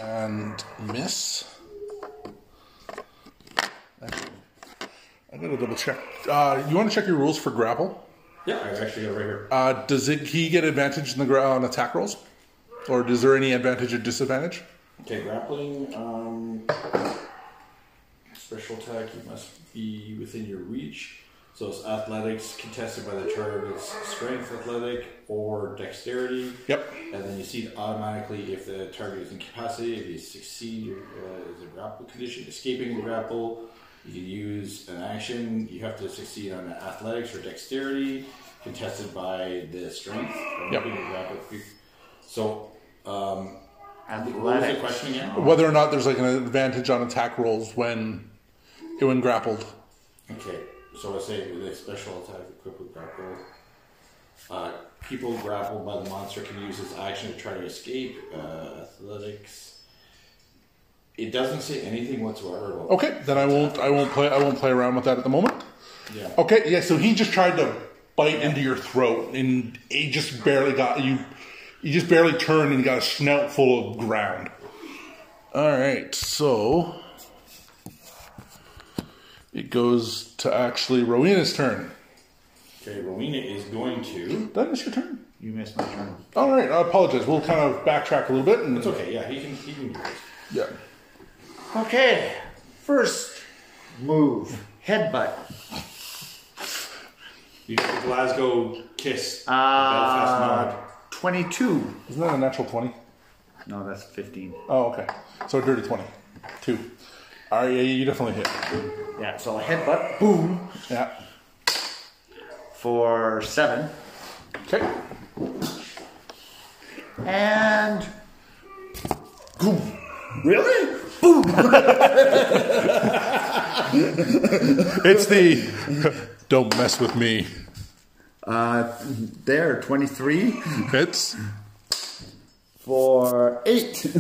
and miss. Actually, I gotta double check. Uh, you want to check your rules for grapple? Yeah, I actually got it right here. Uh, does it, he get advantage in the gra- on attack rolls, or is there any advantage or disadvantage? Okay, grappling. Um, special attack. You must be within your reach. So it's athletics contested by the target's strength, athletic, or dexterity. Yep. And then you see it automatically if the target is incapacitated. If you succeed, uh, is a grapple condition. Escaping the grapple, you can use an action. You have to succeed on athletics or dexterity, contested by the strength. Yep. So, um, what was the question again? Whether or not there's like an advantage on attack rolls when when grappled. Okay, so I say with a special attack equipped with grapple. Uh, people grappled by the monster can use his action to try to escape. Uh, athletics. It doesn't say anything whatsoever about. Okay, then I won't I won't play I won't play around with that at the moment. Yeah. Okay, yeah. So he just tried to bite into your throat, and he just barely got you. You just barely turned and got a snout full of ground. All right, so it goes to actually Rowena's turn. Okay, Rowena is going to. Did I miss your turn? You missed my turn. All right, I apologize. We'll kind of backtrack a little bit. And, It's okay. Yeah, he can. He can do this. Yeah. Okay, first move headbutt. You get the Glasgow kiss. the Uh, nod. 22. Isn't that a natural 20? No, that's 15. Oh, okay. So a dirty 20. Two. All right, yeah, you definitely hit. Yeah, so a headbutt, boom, Yeah. for 7. Okay. And. Boom. Really? It's the don't mess with me. Uh, there, 23 Hits. for 8.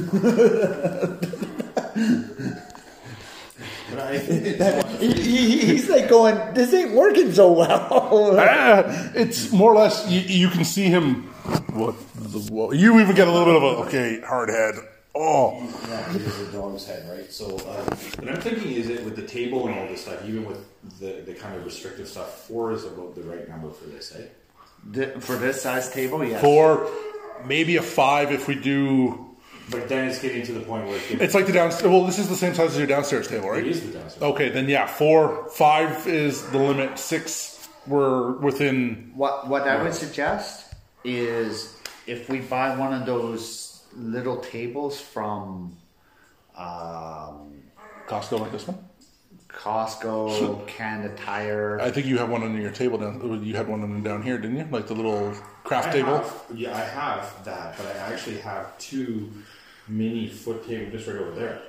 But I think it's he, he, he's like going, this ain't working so well. Ah, it's more or less you, you can see him. What? The, what? You even get a little bit of a okay hard head. Oh, Yeah, it is a dog's head, right? So, uh, what I'm thinking is it with the table and all this stuff, even with the, the kind of restrictive stuff, four is about the right number for this, eh? Th- for this size table, yes. four, maybe a five if we do. But then it's getting to the point where it's It's like the downstairs. Well, this is the same size as your downstairs table, right? is the downstairs. Okay, then yeah, four, five is the limit. Six, we're within. What what I would suggest is if we buy one of those little tables from um, Costco like this one. Costco, *laughs* Canada Tire. I think you have one on your table down. You had one on down here, didn't you? Like the little craft I table. have, yeah, I have that, but I actually have two mini foot table just right over there.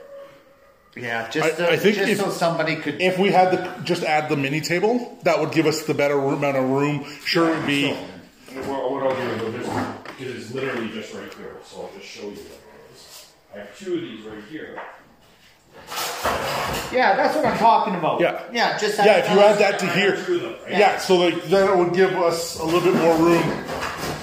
yeah, just, I- uh, I think just if- so somebody could. If we had the just add the mini table, that would give us the better amount of room. Sure, it'd be. So, what, what I'll do is I'll just, it is literally just right here, so I'll just show you what it is. I have two of these right here. yeah, that's what I'm talking about. Yeah. yeah, just Yeah, if you add that to I have here, two of them, right? yeah. So like then it would give us a little bit more room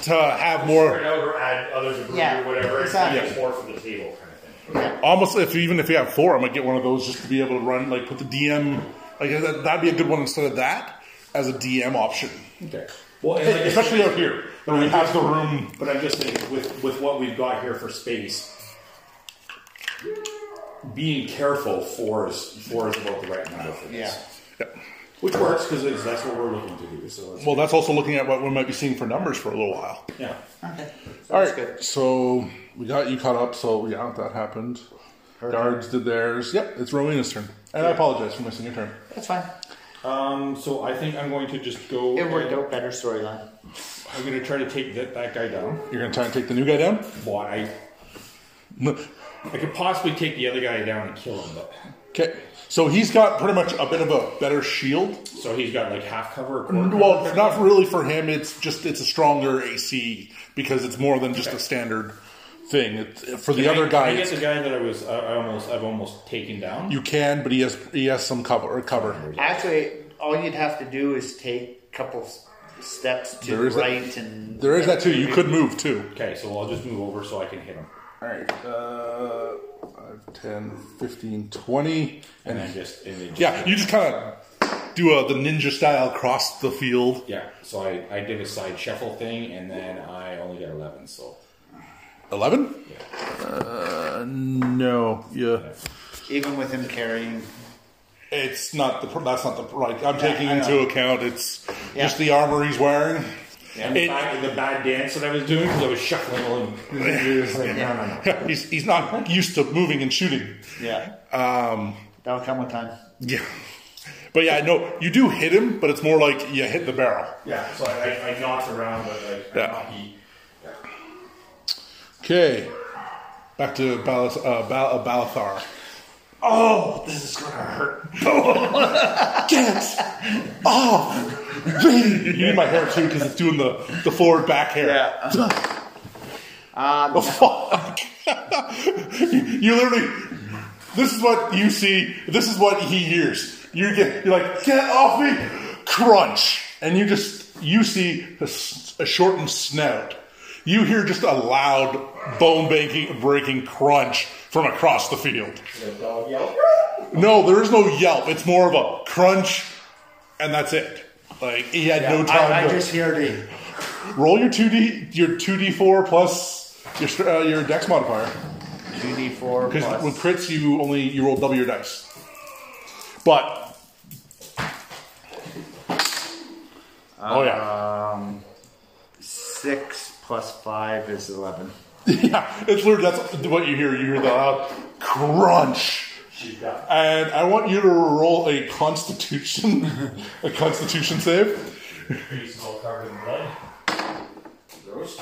to have Spread more. out or add others of Yeah, or whatever. exactly. It's more for the table kind of thing. Yeah. Almost if even if you have four, I might get one of those just to be able to run like put the DM. Like that, that'd be a good one instead of that as a DM option, Okay. Well, and like I especially out here where we have the room. But I'm just saying, with with what we've got here for space, being careful four is four is about the right number for this. Yeah. Yeah. Which works because that's what we're looking to do. So it's, Well, that's also looking at what we might be seeing for numbers for a little while. yeah. Okay. All That's right, good. so we got you caught up. So yeah, that happened. Guards did theirs. Yep, it's Rowena's turn, and I apologize for missing your turn. That's fine. Um, so I think I'm going to just go. It worked and out better storyline. I'm going to try to take that, that guy down. You're gonna try and take the new guy down. Why? I I could possibly take the other guy down and kill him, but Okay, so he's got pretty much a bit of a better shield. so he's got like half cover. Or quarter mm, Well, cover? not really for him. It's just it's a stronger AC because it's more than just a standard thing. It, for the Can I- other can I guy, get the guy that I was I I almost I've almost taken down. you can, but he has he has some cover or cover. Actually, all you'd have to do is take a couple s- steps to There the is that- right and There is that too. You could move too. Okay, so I'll just move over so I can hit him, All right, uh, 5, 10, 15, 20. and then just and then just, Yeah, you just kind of do a, the ninja style across the field. yeah. So I I did a side shuffle thing, and then I only got eleven. So 11? Uh, no. Yeah. even with him carrying. It's not the, that's not the, like, I'm taking I into know. account, it's Yeah. just the armor he's wearing. and the, bad, the bad dance that I was doing because I was shuffling all *laughs* in. like, no, no, no. *laughs* he's, he's not used to moving and shooting. Yeah, Um, that'll come with time. yeah. But yeah, no, you do hit him, but it's more like you hit the barrel. Yeah, so I, I, I knocked around, but like Yeah. I he. Okay. Back to Balas, uh, Bal- uh, Balathar. Oh, this is gonna hurt. *laughs* Get off me! You need my hair too because it's doing the, the forward back hair. Um, *laughs* The fuck? you, *laughs* you literally, this is what you see, this is what he hears. You get, you're like, get off me! Crunch! And you just you see a, s- a shortened snout. You hear just a loud bone breaking, breaking crunch from across the field. No, there is no yelp. It's more of a crunch, and that's it. Like he had no time. I, I to just hear the roll your two d your two d four plus your uh, your dex modifier. two d four Because with crits, you only you roll double your dice. But oh yeah, Um, six plus five is eleven. *laughs* yeah, it's weird. That's what you hear. You hear the loud crunch, and I want you to roll a Constitution, *laughs* a Constitution save. He's all covered in blood. Gross.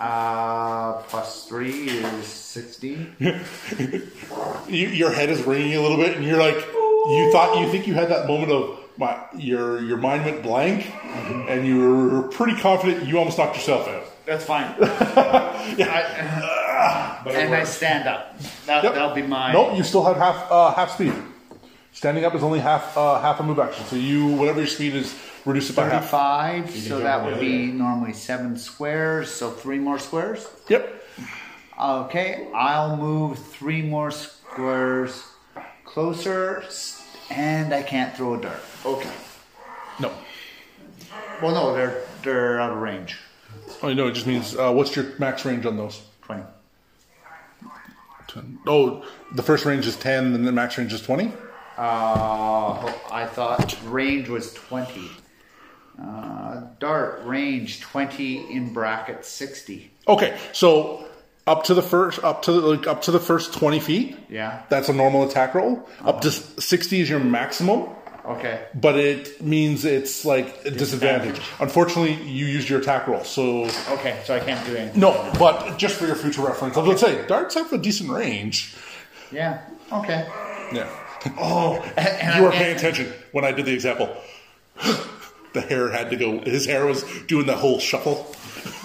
Uh, plus three is sixteen. *laughs* You, your head is ringing a little bit, and you're like, you thought you think you had that moment of my your your mind went blank, and you were pretty confident you almost knocked yourself out. That's fine. *laughs* I- and I stand up. That, Yep. That'll be mine. No, you still have half uh, half speed. Standing up is only half uh, half a move action. So you whatever your speed is, reduce it by half. Thirty-five. So that would other be normally seven squares. So three more squares. Yep. Okay, I'll move three more squares closer, and I can't throw a dart. Okay. No. Well, no, they're they're out of range. Oh no, it just means uh, what's your max range on those? Twenty. Ten. Oh, the first range is ten, and the max range is twenty. Uh, I thought range was twenty. Uh, dart range twenty in bracket sixty. Okay, so up to the first up to the, like up to the first twenty feet. Yeah. That's a normal attack roll. Up to sixty is your maximum. Okay. but it means it's like a disadvantage. Unfortunately, you used your attack roll, so Okay, so I can't do anything. no. But just for your future reference, I was going to say darts have a decent range. Yeah. Okay. Yeah. *laughs* Oh, and you were paying attention when I did the example. *gasps* the hair had to go. His hair was doing the whole shuffle, *laughs*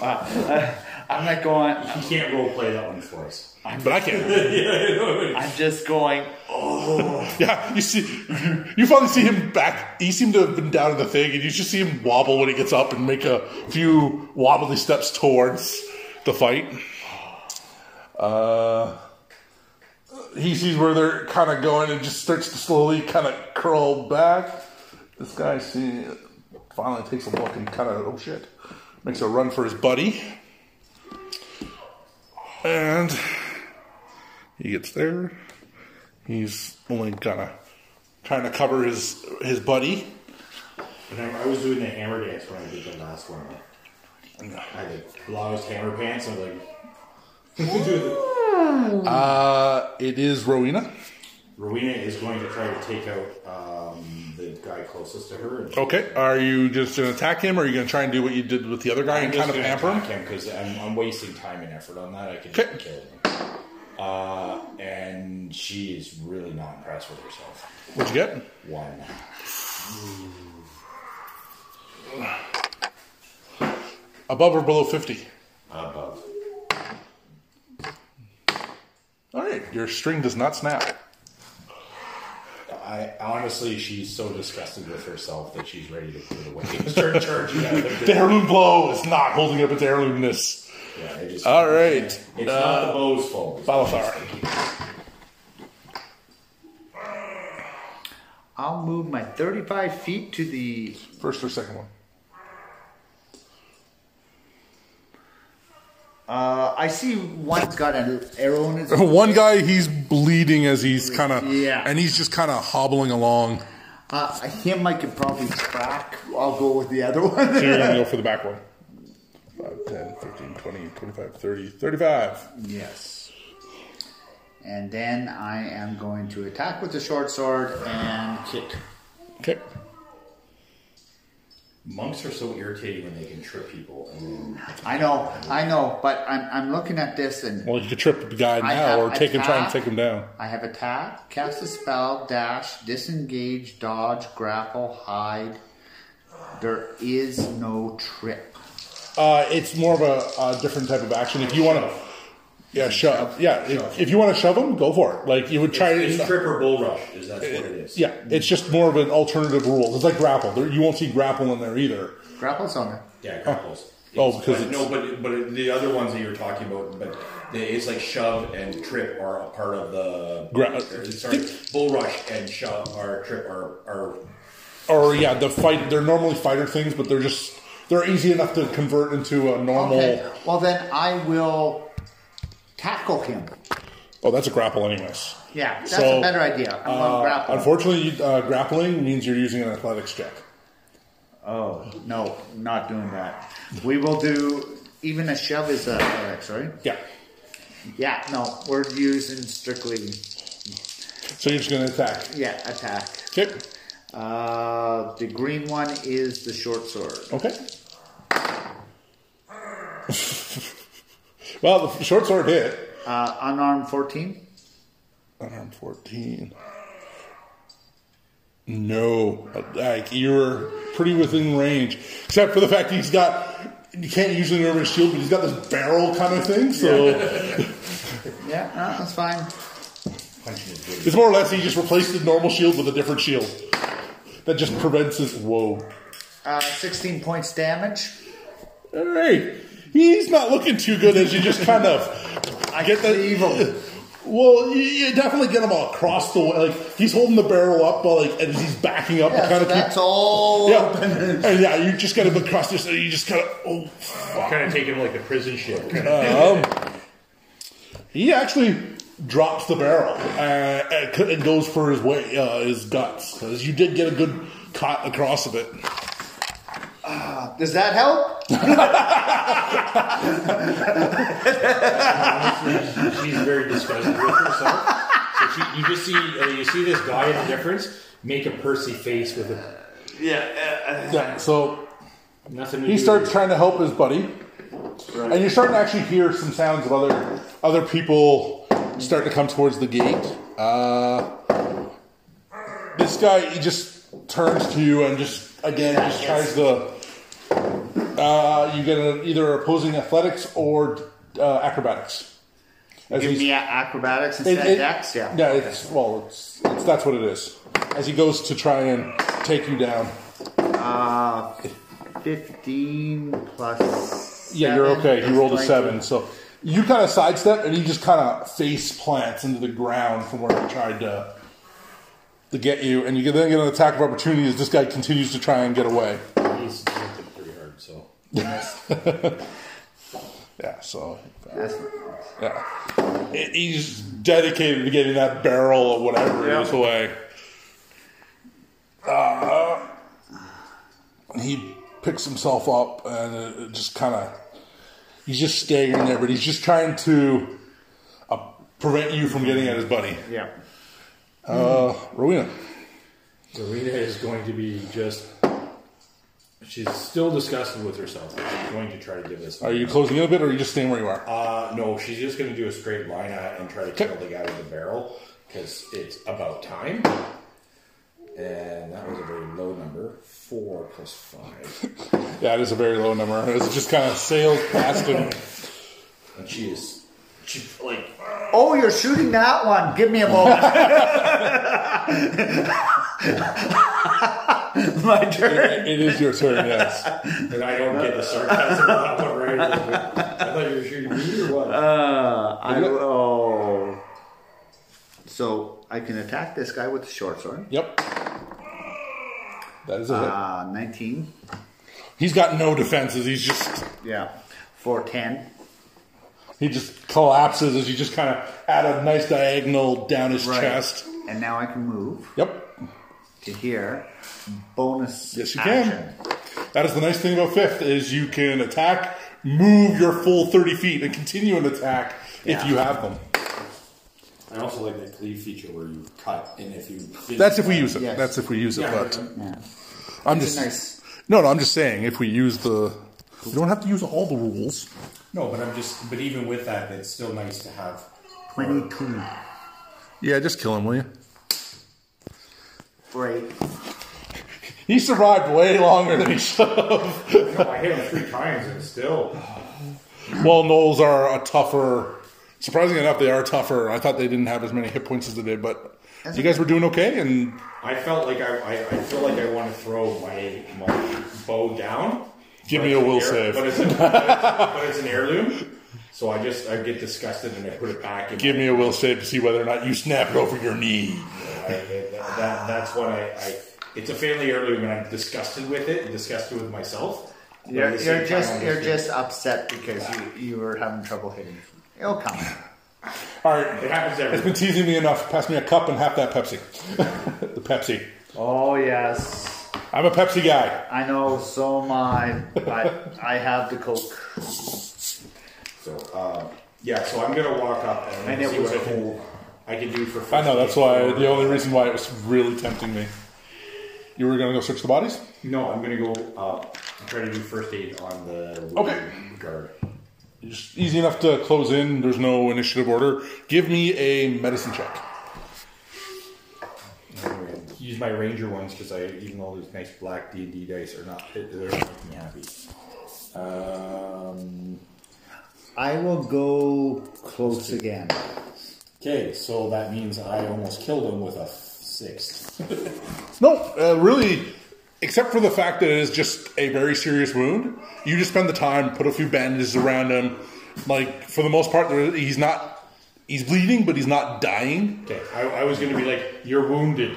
I'm not going. You can't role play that one for us. but I can't. *laughs* I'm just going. Oh, *laughs* Yeah, you see, you finally see him back. He seemed to have been down in the thing, and you just see him wobble when he gets up and make a few wobbly steps towards the fight. Uh, he sees where they're kind of going and just starts to slowly kind of curl back. This guy see, finally takes a look and kind of, oh shit, makes a run for his buddy. And he gets there. He's only gonna trying to cover his his buddy. And I, I was doing the hammer dance when I did the last one. I had the longest hammer pants. I'm like, *laughs* Uh, it is Rowena. Rowena is going to try to take out um, the guy closest to her. And Okay, are you just gonna attack him, or are you gonna try and do what you did with the other guy and kind of hamper him? him because I'm, I'm wasting time and effort on that. I could Okay. just kill him. Uh, and she is really not impressed with herself. What'd you get? One. Above or below fifty? Above. All right, your string does not snap. I honestly, she's so disgusted with herself that she's ready to put it away. Start charging at it. The heirloom blow is not holding up its heirloomness. Yeah, it just, All right, It's not the uh, bow's fault. Balthar. I'll move my 35 feet to the. First or second one? Uh, I see one's got an arrow in his. *laughs* One guy, he's bleeding as he's kind of, Yeah. and he's just kind of hobbling along. Uh, him I could probably track. I'll go with the other *laughs* one. So you're going to go for the back one. 5, 10, 15, 20, 25, 30, 35. yes. And then I am going to attack with the short sword and kick. Okay. Monks are so irritating when they can trip people. And I know, I know, but I'm, I'm looking at this and Well, you could trip the guy I now or take him, try and take him down. I have attack, cast a spell, dash, disengage, dodge, grapple, hide. There is no trip. Uh, it's more of a, a different type of action. If you want to, Yeah, shove. Yeah, if, if you want to shove them, go for it. Like you would try It's, to. it's trip or bull rush. Is that's what it is? Yeah, it's just more of an alternative rule. It's like grapple. There, you won't see grapple in there either. Grapple's on there. Yeah, grapples. *laughs* Oh, It's- because but, no, but but the other ones that you were talking about, but the, it's like shove and trip are a part of the. Gra- or, sorry, bull rush and shove or trip are are. Or yeah, the fight. They're normally fighter things, but they're just they're easy enough to convert into a normal. Okay. Well, then I will tackle him. Oh, that's a grapple, anyways. Yeah, that's So, a better idea. I'm Uh, gonna grapple. unfortunately, uh, grappling means you're using an athletics check. Oh no, not doing that. We will do even a shove is a athletics, right? Yeah. Yeah, no, we're using strictly So you're just going to attack. yeah attack. Okay. Uh, the green one is the short sword. Okay. *laughs* well, the short sword hit. Uh, unarmed fourteen. Unarmed 14. No. Like, you're pretty within range. Except for the fact he's got. You can't usually remember his shield, but he's got this barrel kind of thing. So Yeah, *laughs* no, that's fine. it's more or less he just replaced the normal shield with a different shield. That just prevents his. Whoa. Uh, sixteen points damage. All right. He's not looking too good as you just kind of I get the evil. Well, you, you definitely get him all across the way. Like he's holding the barrel up, but like as he's backing up, Yeah, kind so of that's all Yeah, open. and yeah, you just get him across this. You just kind of oh. fuck. Kind of taking like the prison ship. *laughs* Um, he actually drops the barrel uh, and c- and goes for his way, uh, his guts, because you did get a good cut across of it. Does that help? *laughs* She's very disgusted with herself. So she, you just see uh, you see this guy in the difference make a Percy face with a Yeah, so nothing. He starts with trying to help his buddy, and you're starting to actually hear some sounds of other other people starting to come towards the gate. Uh, this guy he just turns to you and just again just tries to. Uh, you get a, either opposing athletics or uh, acrobatics. As Give me acrobatics instead it- of dex. Yeah. Yeah, it's well, it's, it's that's what it is. As he goes to try and take you down. Uh, fifteen plus. Yeah, you're okay. You rolled a seven, so you kind of sidestep, and he just kind of face plants into the ground from where he tried to to get you, and you then get an attack of opportunity as this guy continues to try and get away. it. He's working pretty hard. So *laughs* Yeah, so That's, yeah, He- he's dedicated to getting that barrel or whatever it is away. Uh, he picks himself up and it it just kind of he's just staggering there, but he's just trying to uh, prevent you from getting at his buddy. yeah. Uh, Rowena. Rowena is going to be just. She's still disgusted with herself. She's going to try to give this. Are you closing in a bit, or are you just staying where you are? Uh, no, she's just going to do a straight line at and try to kill the guy with the barrel because it's about time. And that was a very low number. Four plus five. *laughs* that is a very low number. It just kind of sails past him. And she is. She, like. Oh, you're shooting that one. Give me a moment. *laughs* *laughs* *laughs* My turn. It is your turn, yes. *laughs* And I don't get the sarcasm of that one, right? I thought you were shooting me or what? Uh, I oh. So I can attack this guy with the short sword. Yep. That is a hit. Uh, 19. He's got no defenses. He's just Yeah. For 10. he just collapses as you just kind of add a nice diagonal down his Right. chest. And now I can move Yep. To here. Bonus. Yes, you action. can. That is the nice thing about fifth is you can attack, move your full thirty feet, and continue an attack Yeah. if you have them. I also like that cleave feature where you cut, and if you. That's if we use it. Yes. That's if we use it. Yeah, but Yeah. I'm It's just nice. no, no. I'm just saying if we use the, you don't have to use all the rules. No, but I'm just. But even with that, it's still nice to have. 22. Yeah, just kill him, will you? For 8. He survived way longer than he should have. No, I hit him three times and still. well, Gnolls are a tougher Surprisingly enough, they are tougher. I thought they didn't have as many hit points as they did, but you guys were doing okay. And I felt like I, I, I feel like I want to throw my, my bow down. Give me a will heir- save. But it's, a, but, it's, but it's an heirloom. So I just I get disgusted and I put it back. In give my- me a will save to see whether or not you snap it over your knee. I, that, that, that's what I, I. It's a family heirloom, and I'm disgusted with it. And disgusted with myself. You're, you're just you're just upset because you, you were having trouble hitting. It'll come. *laughs* All right, It happens every. it's been teasing me enough. Pass me a cup and half that Pepsi. *laughs* the Pepsi. Oh yes, I'm a Pepsi guy. I know. So am I. But I have the coke. So uh, yeah, so I'm gonna walk up and, And it see was what I can, cool. I can do for. I know that's why the only reason why it was really tempting me. You were gonna go search the bodies. No, I'm gonna go uh, try to do first aid on the Okay. guard. Just easy enough to close in. There's no initiative order. Give me a medicine check. Use my ranger ones because I, even though these nice black D and D dice are not, they're not making me happy. Um, I will go close again. Okay, so that means I almost killed him with a six. *laughs* No, uh, really, except for the fact that it is just a very serious wound. You just spend the time, put a few bandages around him. Like for the most part, there- he's not. He's bleeding, but he's not dying. okay, I, I was gonna be like, "You're wounded."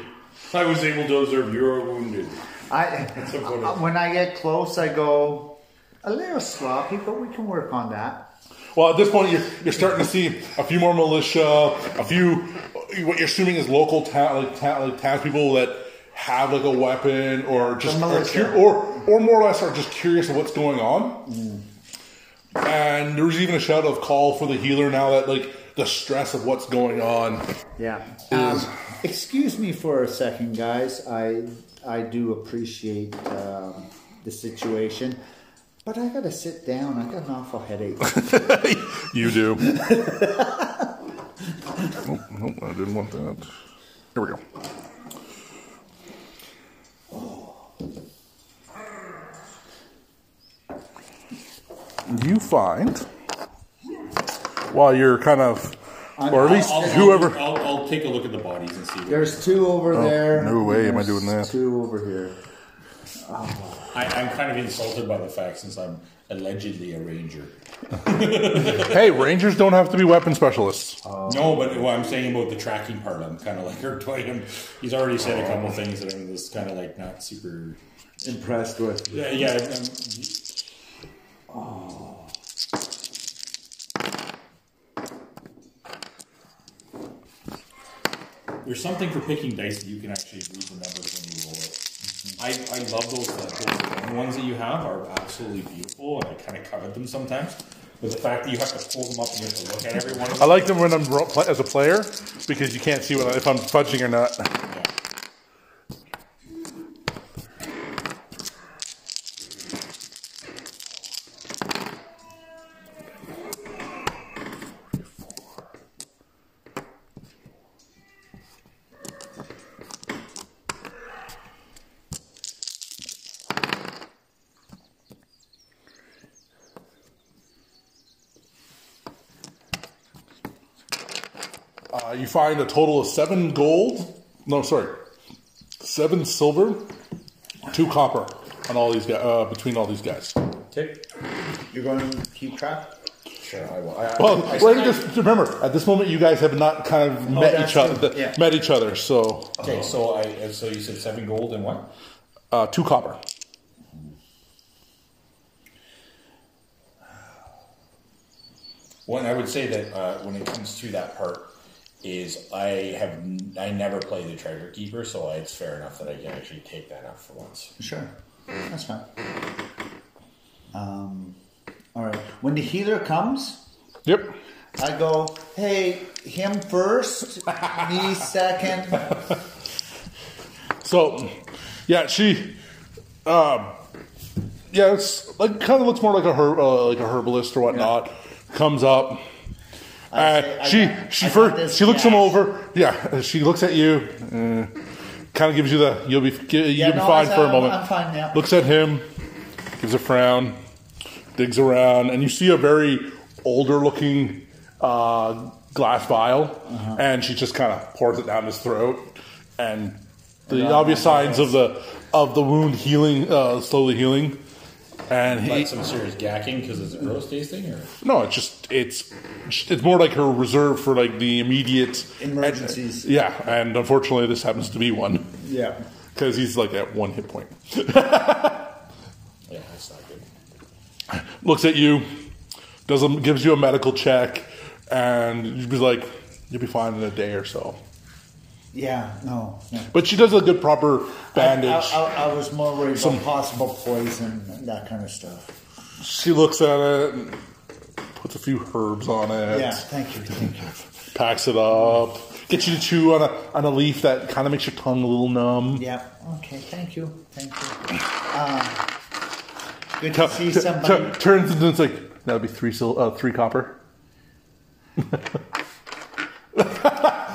I was able to observe you're wounded. I a good uh, when I get close, I go a little sloppy, but we can work on that. Well, at this point, you're, you're starting to see a few more militia, a few what you're assuming is local town like, ta- like townspeople that have like a weapon or just are or or more or less are just curious of what's going on. And there was even a shout of call for the healer now that like the stress of what's going on. Yeah. Um, excuse me for a second, guys. I I do appreciate um, the situation, but I gotta sit down. I got an awful headache. *laughs* You do. *laughs* nope, nope, I didn't want that. Here we go. You find, while you're kind of, or at least I'll, I'll- whoever. I'll, I'll take a look at the bodies and see. There's two over oh, there. no way am I doing that. Two over here. I, I'm kind of insulted by the fact since I'm allegedly a ranger. *laughs* Hey, Rangers don't have to be weapon specialists. no, but what I'm saying about the tracking part, I'm kind of like hurt by him. He's already said a couple things that I'm just kind of like not super. Impressed with. Yeah, yeah. um, There's something for picking dice that you can actually read the numbers when you roll it. I, I love those, uh, those long ones that you have are absolutely beautiful, and I kind of covet them sometimes. But the fact that you have to pull them up and you have to look at every one of I like them when I'm ro- pla- as a player because you can't see what, if I'm fudging or not. Find a total of seven gold. No, sorry, seven silver, two copper on all these guys. Uh, between all these guys. Okay. You're going to keep track. Sure, I will. I, I- Well, I-. Just remember, at this moment, you guys have not kind of met that's each other. true, yeah. Met each other. So Okay, so I so you said seven gold and what? uh, two copper. Well, I would say that uh, when it comes to that part, is I have I never played the treasure keeper, so it's fair enough that I can actually take that up for once. Sure. That's fine. Um, all right. When the healer comes, Yep. I go, hey, him first, me second. So, yeah, she, um, yeah, it's like kind of looks more like a herb, uh, like a herbalist or whatnot. Comes up. Uh, she she first she looks him over. Yeah, she looks at you. Uh, kind of gives you the you'll be you'll Yeah, be no, fine for a moment. I'm fine now. Looks at him, gives a frown, digs around, and you see a very older looking uh, glass vial, and she just kind of pours it down his throat, and the obvious signs of the of the wound healing, uh, slowly healing. And he, Like some serious gacking because it's a gross tasting, or no, it's just it's it's more like her reserve for like the immediate Emergencies. Eh, yeah, and unfortunately, this happens to be one Yeah. because he's like at one hit point. yeah, that's not good. Looks at you, does a, gives you a medical check, and you'd be like, "You'll be fine in a day or so." Yeah, no. no. But she does a good proper bandage. I, I, I was more worried about possible poison and that kind of stuff. She looks at it, and puts a few herbs on it, Yeah, thank you, thank you. packs it up, gets you to chew on a on a leaf that kind of makes your tongue a little numb. Yeah, okay, thank you, thank you. Uh, good T- see somebody. t- turns and it's like that'll be three sil- uh, three copper. *laughs* *laughs*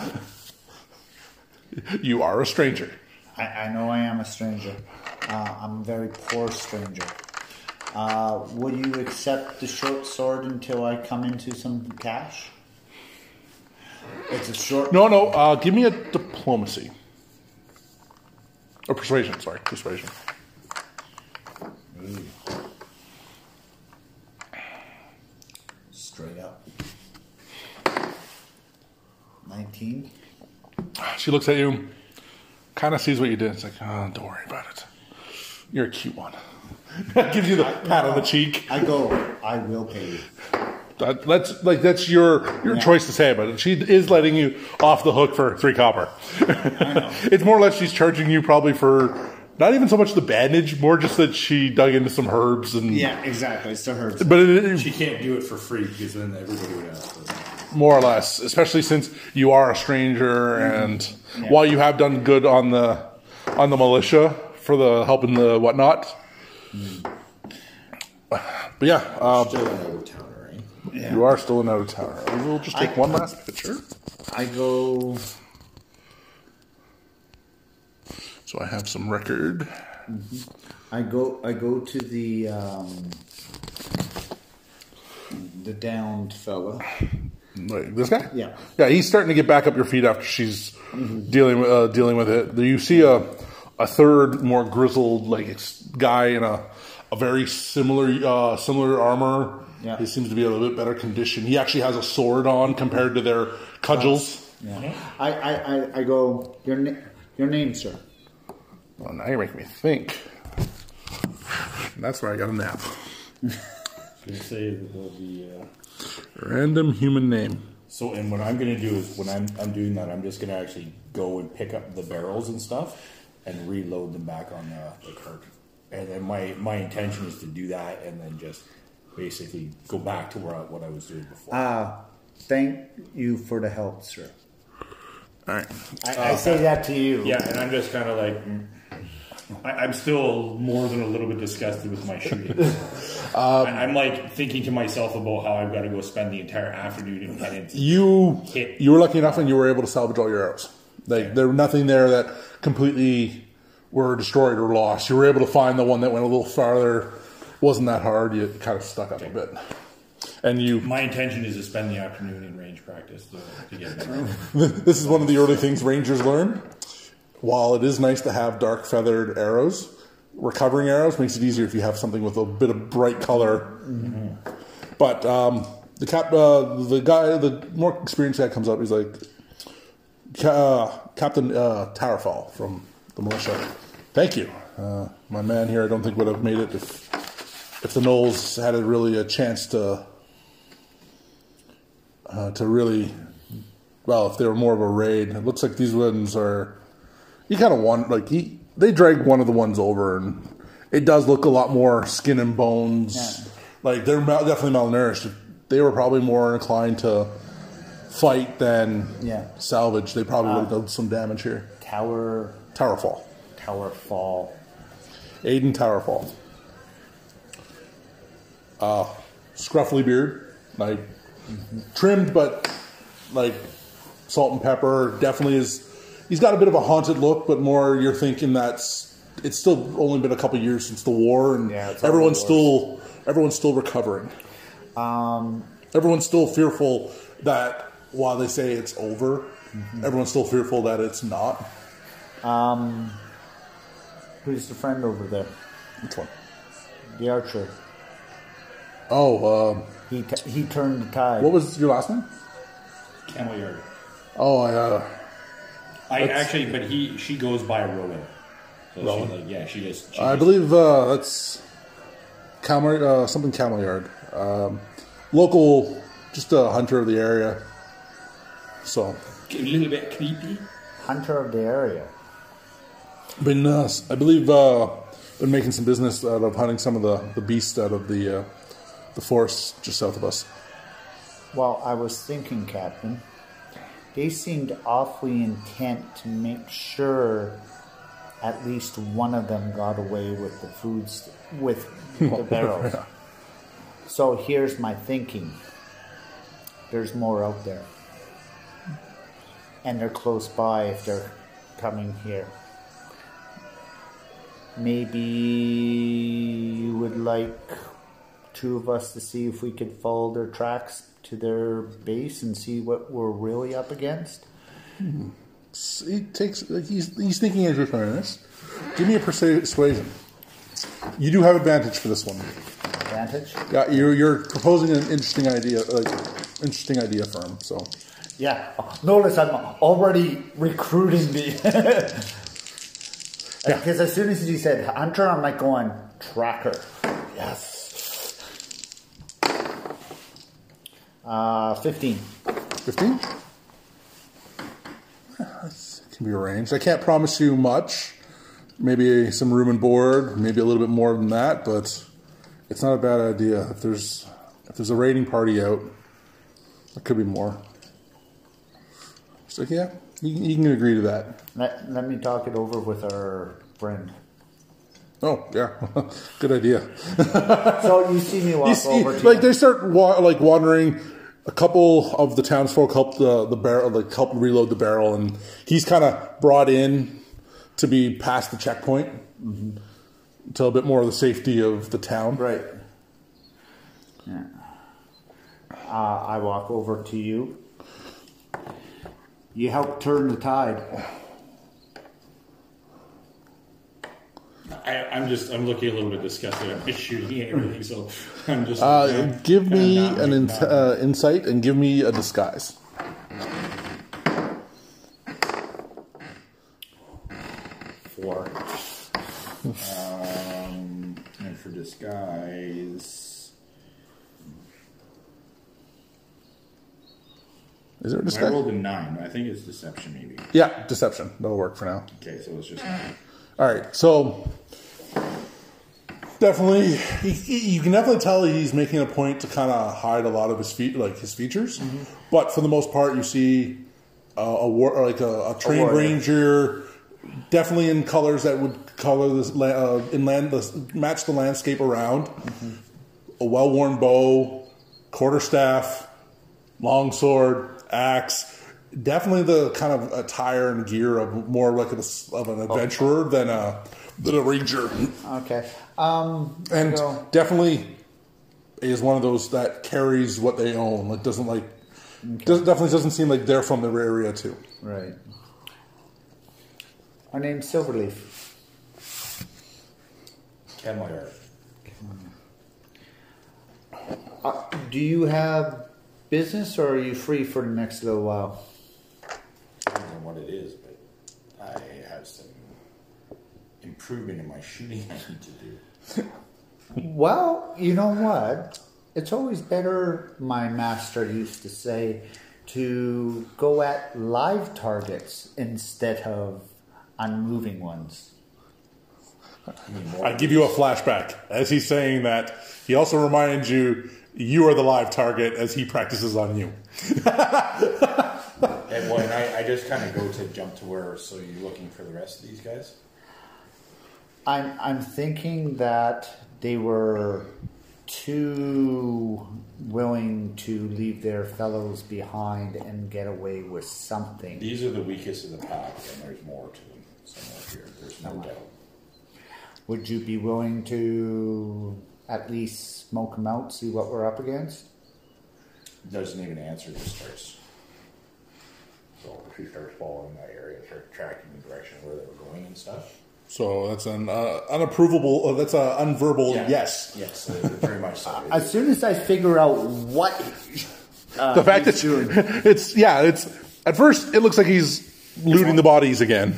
*laughs* you are a stranger. I, I know I am a stranger. Uh, I'm a very poor stranger. Uh, would you accept the short sword until I come into some cash? It's a short. No, no. Uh, give me a diplomacy or persuasion. Sorry, persuasion. Straight up. 19. She looks at you, kind of sees what you did. It's like, oh, don't worry about it. You're a cute one. *laughs* Gives you the pat on the cheek. I go, I will pay you. That, that's like that's your your Yeah. choice to say about it. She is letting you off the hook for three copper. *laughs* know. it's more or less she's charging you probably for not even so much the bandage, more just that she dug into some herbs and Yeah, exactly. It's the herbs. But it, She can't do it for free because then everybody would ask for it. More or less, especially since you are a stranger, and while you have done good on the on the militia for the helping the whatnot. But yeah, uh, Still an out of towner, right? Yeah. you are still an out of towner. We'll just take I- one last picture. I go. So I have some record. I go. I go to the um, the downed fella. Like this guy? Yeah. Yeah, he's starting to get back up your feet after she's dealing with uh, dealing with it. Do you see a a third, more grizzled, like guy in a a very similar uh, similar armor. Yeah. He seems to be a little bit better condition. He actually has a sword on compared to their cudgels. Yeah. I, I, I, I go. Your na- your name, sir. Well, now you're making me think. And that's where I got a nap. *laughs* Gonna say that there'll be. Uh, Random human name. so, and what I'm gonna do is when I'm I'm doing that, I'm just gonna actually go and pick up the barrels and stuff and reload them back on the, the cart. And then my my intention is to do that and then just basically go back to where I, what I was doing before. Uh, thank you for the help, sir. All right. I, I say that to you. Yeah, and I'm just kind of like, mm, I, I'm still more than a little bit disgusted with my shooting. *laughs* Um, I- I'm like thinking to myself about how I've got to go spend the entire afternoon in penance. You Hit. you were lucky enough and you were able to salvage all your arrows. Like there were nothing there that completely were destroyed or lost. You were able to find the one that went a little farther. Wasn't that hard. You kind of stuck up a bit, and you. My intention is to spend the afternoon in range practice to, to get better. *laughs* This is one of the early things rangers learn. While it is nice to have dark feathered arrows, recovering arrows makes it easier if you have something with a bit of bright color. But um, the cap, uh, the guy, the more experienced guy comes up. He's like, uh, Captain uh, Towerfall from the militia. Thank you, uh, my man here. I don't think would have made it if if the Gnolls had a really a chance to uh, to really well, if they were more of a raid. It looks like these ones are. You kind of want like he they dragged one of the ones over, and it does look a lot more skin and bones. Yeah. Like they're definitely malnourished. They were probably more inclined to fight than Yeah. salvage. They probably would have done some damage here. Tower, Towerfall, tower fall. Aiden Towerfall. Uh, scruffy beard, like trimmed, but like salt and pepper. Definitely is. He's got a bit of a haunted look, but more you're thinking that's. It's still only been a couple years since the war, and Yeah, everyone's still everyone's still recovering. Um, Everyone's still fearful that while they say it's over, everyone's still fearful that it's not. Um, who's the friend over there? Which one? The archer. Oh, um, He t- he turned the tide. what was your last name? Camel Yard. Oh, I, I actually, but he she goes by Rowan. So Rowan? she like yeah, she just. She I just- believe uh, that's Camel, uh, something Camel Yard. Um, local, just a hunter of the area. So, a little bit creepy. Hunter of the area. been uh, I believe uh, been making some business out of hunting some of the, the beasts out of the uh, the forest just south of us. Well, I was thinking, Captain. They seemed awfully intent to make sure at least one of them got away with the foods with the *laughs* barrels. So here's my thinking. There's more out there. And they're close by if they're coming here. Maybe you would like two of us to see if we could follow their tracks to their base and see what we're really up against. Hmm. He takes he's he's thinking as you're trying this. Give me a persuasion. You do have advantage for this one. Advantage? Yeah, you're you're proposing an interesting idea, like interesting idea for him. So Yeah. Notice I'm already recruiting the. *laughs* Because as soon as he said hunter, I'm like going tracker. Yes. Uh, 15. fifteen can be arranged. I can't promise you much. Maybe some room and board, maybe a little bit more than that, but it's not a bad idea. If there's if there's a raiding party out, it could be more. So yeah, you, you can agree to that. Let, let me talk it over with our friend. Oh yeah, *laughs* good idea. *laughs* So you see me walk see, over to like you. they start wa- like wandering. A couple of the townsfolk help the the barrel, like help reload the barrel, and he's kind of brought in to be past the checkpoint until a bit more of the safety of the town. Right. Yeah. Uh, I walk over to you. You help turn the tide. I, I'm just I'm looking a little bit disgusted. I'm just shooting and everything, so I'm just. Uh, give me an in- uh, insight and give me a disguise. four. um, and for disguise, Is there a I disguise? rolled a nine. I think it's deception, maybe. Yeah, deception. That'll work for now. Okay, so it's just All right, so definitely, he, you can definitely tell he's making a point to kind of hide a lot of his feet, like his features. But for the most part, you see uh, a war, like a, a trained ranger, definitely in colors that would color this uh, in land the, match the landscape around. A well worn bow, quarterstaff, long sword, axe. Definitely the kind of attire and gear of more like a, of an adventurer than a than a ranger, Okay. Um, and so- definitely is one of those that carries what they own. Like doesn't like does, definitely doesn't seem like they're from their area too. right. Our name's Silverleaf. Camel Uh, do you have business or are you free for the next little while? I don't know what it is, but I have some improvement in my shooting *laughs* I need to do. *laughs* Well, you know what? It's always better, my master used to say, to go at live targets instead of unmoving ones. I give you a flashback as he's saying that. He also reminds you you are the live target as he practices on you. And well, and I, I just kind of go to jump to where. So you're looking for the rest of these guys? I'm I'm thinking that they were too willing to leave their fellows behind and get away with something. These are the weakest of the pack, and there's more to them somewhere here. There's no doubt. Would you be willing to at least smoke them out, see what we're up against? doesn't even answer, just starts. So she starts following that area, starts tracking the direction where they were going and stuff. So that's an uh, unapprovable. Uh, that's a unverbal yes. Yes, uh, very much so. As soon as I figure out what uh, The fact that he's doing, *laughs* it's yeah, it's at first it looks like he's looting the bodies again,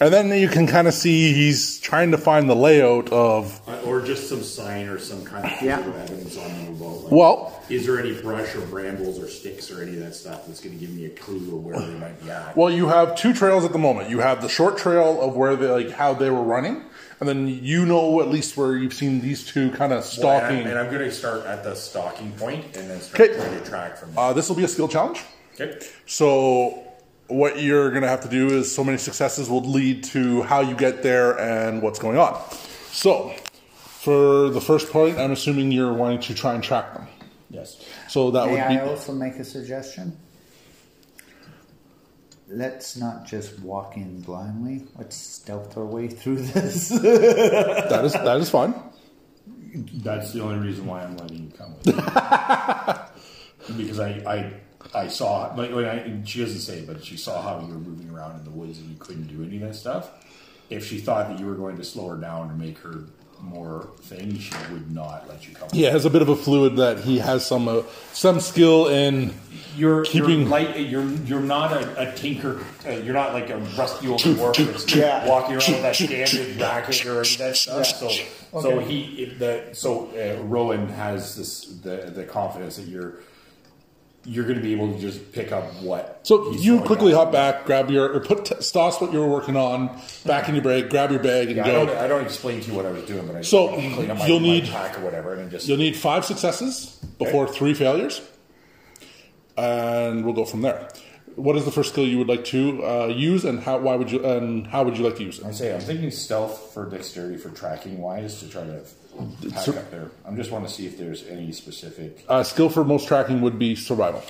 and then you can kind of see he's trying to find the layout of. Uh, or just some sign or some kind of Yeah. evidence on the about like, Well, is there any brush or brambles or sticks or any of that stuff that's going to give me a clue of where they might be at? well, you have two trails at the moment. You have the short trail of where they like how they were running, and then you know at least where you've seen these two kind of Well, and, stalking. I'm, and I'm going to start at the stalking point and then start Okay. trying to track from there. Uh, this will be a skill challenge. okay. So what you're going to have to do is so many successes will lead to how you get there and what's going on. So for the first point, I'm assuming you're wanting to try and track them. Yes. So that may would be. I also make a suggestion? Let's not just walk in blindly. Let's stealth our way through this. *laughs* that is that is fine. That's the only reason why I'm letting you come with me. *laughs* because I, I, I saw, like, when I, she doesn't say, but she saw how you were moving around in the woods and you couldn't do any of that stuff. If she thought that you were going to slow her down or make her more thing, she would not let you come. Yeah he has a bit of a fluid that he has some uh, some skill in. You're Keeping- you're light. You're you're not a, a tinker. Uh, you're not like a rusty old dwarf that's Yeah. walking around with that standard racket or any of that stuff. So so he the so uh, Rowan has this the the confidence that you're you're going to be able to just pick up what. So you quickly hop back, grab your or put t- stoss what you were working on back in your bag, grab your bag, and Yeah, I go. don't, I don't explain to you what I was doing, but I So, clean up my, you'll need- pack or whatever, and just You'll need five successes before three failures, and we'll go from there. What is the first skill you would like to uh, use, and how? Why would you? And how would you like to use it? I say I'm thinking stealth for dexterity for tracking wise to try to pack up there. I'm just want to see if there's any specific. Uh, skill for most tracking would be survival.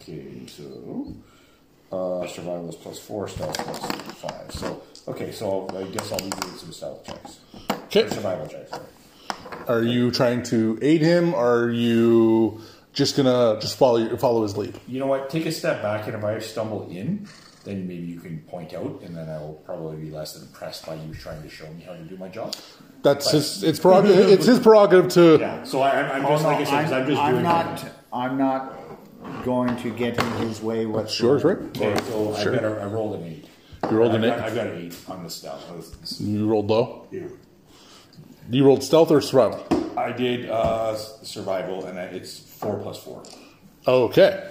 Okay, so uh, survival is plus four, stealth plus five. So okay, so I guess I'll be doing some stealth checks. Okay. Or survival checks. Sorry. Are you trying to aid him? Or are you just gonna just follow follow his lead? You know what? Take a step back, and if I stumble in, then maybe you can point out, and then I will probably be less impressed by you trying to show me how to do my job. That's his. It's prerogative. it's his *laughs* prerogative to. Yeah. So I, I'm, I'm just like I said, 'cause I'm, just I'm doing. not. I'm not going to get in his way Sure, whatsoever. sure. Okay, so Sure. I, got a, I rolled an eight. You rolled an I eight? got, I got an eight on the stealth. I was- You rolled low. Yeah. You rolled stealth or survival. I did uh, s- survival, and I- it's four plus four. Okay.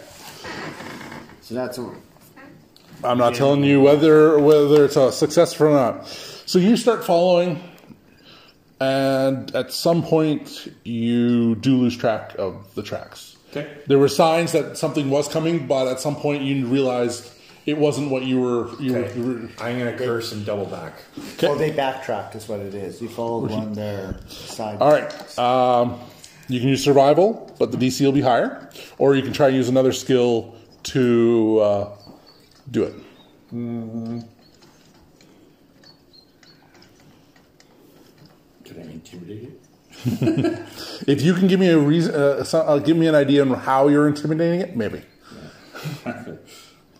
So that's a, I'm not telling you whether whether it's a success or not. So you start following, and at some point you do lose track of the tracks. Okay. There were signs that something was coming, but at some point you realized it wasn't what you were. You Okay. were. Were I'm gonna curse and double back. Okay. well, they backtracked, is what it is. You followed one their side. all right. Um, you can use survival, but the DC will be higher, or you can try and use another skill to uh, do it. Can I intimidate it? *laughs* If you can give me a reason, uh, some, uh, give me an idea on how you're intimidating it, maybe. *laughs*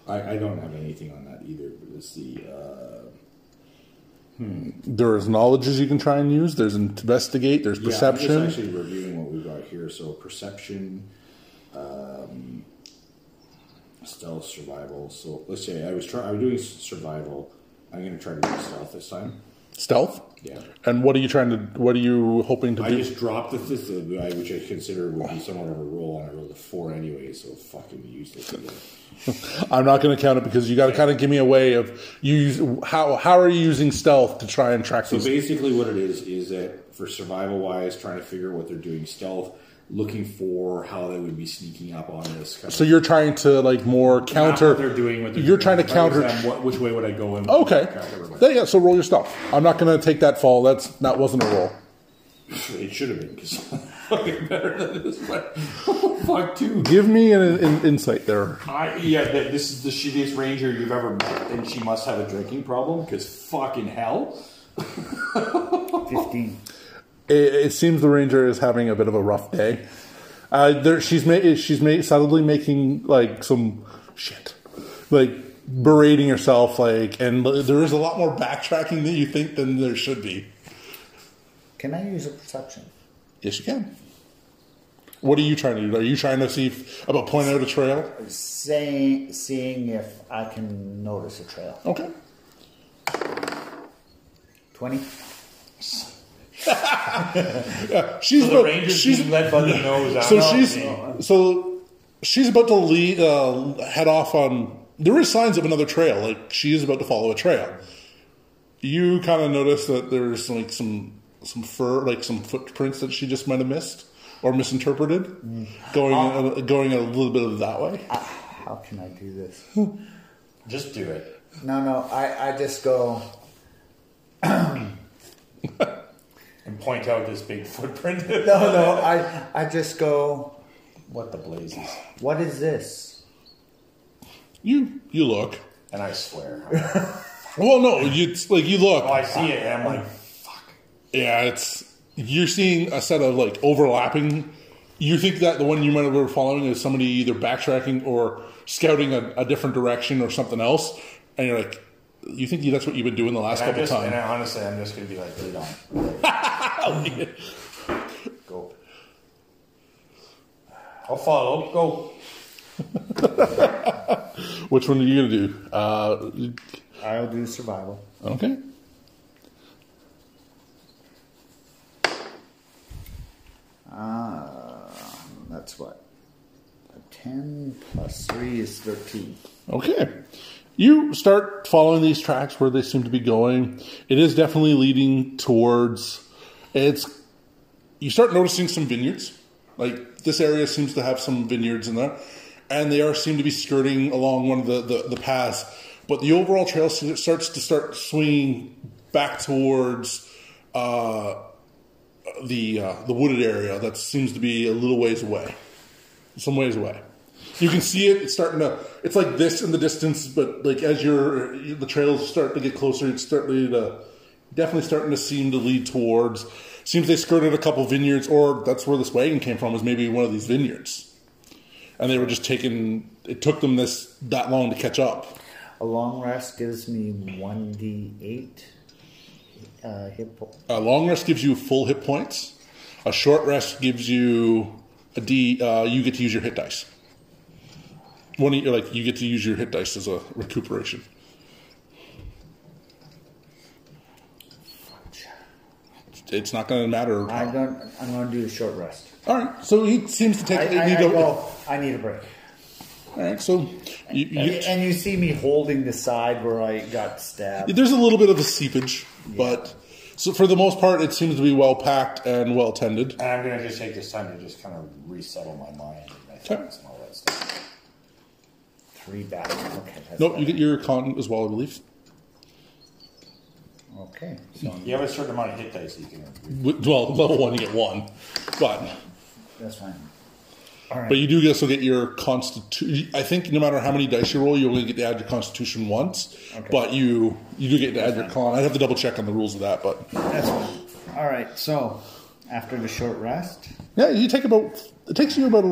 I, I don't have anything on that either. But let's see. Uh, There's knowledges you can try and use. There's investigate. There's yeah, I'm perception. just actually reviewing what we've got here. So perception, um, stealth, survival. So let's say I was trying. I was doing survival. I'm gonna try to do stealth this time. Stealth. Yeah. And what are you trying to? What are you hoping to do? I do? just dropped the fifth, the- which I consider would be somewhat of a roll, and I rolled a four anyway, so fucking useless. *laughs* I'm not going to count it because you got to kind of give me a way of you use how how are you using stealth to try and track So these? basically, what it is is that for survival wise, trying to figure out what they're doing stealth, looking for how they would be sneaking up on this. Kind So you're trying to like more counter. what they're doing. What they're you're doing. trying to If counter. them, what, which way would I go? in? Okay. Yeah, yeah. So roll your stuff. I'm not going to take that fall. That's that wasn't a roll. *laughs* It should have been because *laughs* fucking better than this. But *laughs* fuck, too. Give me an, an insight there. I, yeah, th- this is the shittiest ranger you've ever met, and she must have a drinking problem because fucking hell. 15. It, it seems the ranger is having a bit of a rough day. Uh, there, she's ma- she's ma- subtly making like some shit, like berating herself, like, and there is a lot more backtracking than you think than there should be. Can I use a perception? Yes, you can. What are you trying to do? Are you trying to see if, about pointing out a trail? Saying, seeing if I can notice a trail. Okay. *laughs* 20? She's So the about, ranger's she's being led by the nose. So she's know. so she's about to lead uh, head off on. There is signs of another trail. Like she is about to follow a trail. You kind of notice that there's like some some fur, like some footprints that she just might have missed or misinterpreted, going uh, going a little bit of that way. How can I do this? Just do it. No, no, I, I just go, *clears throat* *laughs* And point out this big *laughs* footprint. no, no, I, I just go, What the blazes? what is this? You you look. And I swear. *laughs* Well, no, you it's like you look. oh, I see it, and I'm like, fuck. Yeah, it's you're seeing a set of like overlapping. You think that the one you might have been following is somebody either backtracking or scouting a, a different direction or something else, and you're like, you think that's what you've been doing the last and couple just, and times. I, honestly, I'm just gonna be like, lead on. *laughs* Go. I'll follow. Go. *laughs* Which one are you gonna do? Uh, I'll do survival. okay. Uh, that's what? A 10 plus 3 is 13. Okay. You start following these tracks where they seem to be going. It is definitely leading towards it's you start noticing some vineyards. Like this area seems to have some vineyards in there. And they are seem to be skirting along one of the, the, the paths. But the overall trail starts to start swinging back towards uh, the uh, the wooded area that seems to be a little ways away some ways away. You can see it. It's starting to. It's like this in the distance, but like as you're the trails start to get closer, it's starting to definitely starting to seem to lead towards. Seems they skirted a couple vineyards, or that's where this wagon came from. Was maybe one of these vineyards, and they were just taking. It took them this that long to catch up. A long rest gives me 1d8 uh, hit po- A long rest gives you full hit points. A short rest gives you a D. Uh, you get to use your hit dice. One of you, like you get to use your hit dice as a recuperation. It's not going to matter. I don't, I'm going to do a short rest. All right. So he seems to take. I, I, you I go- go, I need a break. All right. So you, And, you, and you see me holding the side where I got stabbed. there's a little bit of a seepage, but so for the most part, it seems to be well packed and well tended. And I'm gonna just take this time to just kind of resettle my mind and my thoughts and all. Three back. Okay. That's Nope. fine. You get your con as well, I believe. Okay. So You have a certain amount of hit dice you can. With- Well, level one, you get one, but that's fine. All right. but you do also get your constitution. I think no matter how many dice you roll, you only get to add your constitution once. Okay. But you you do get to add your con. I'd have to double check on the rules of that, but That's fine. All right. So after the short rest, yeah, you take about it takes you about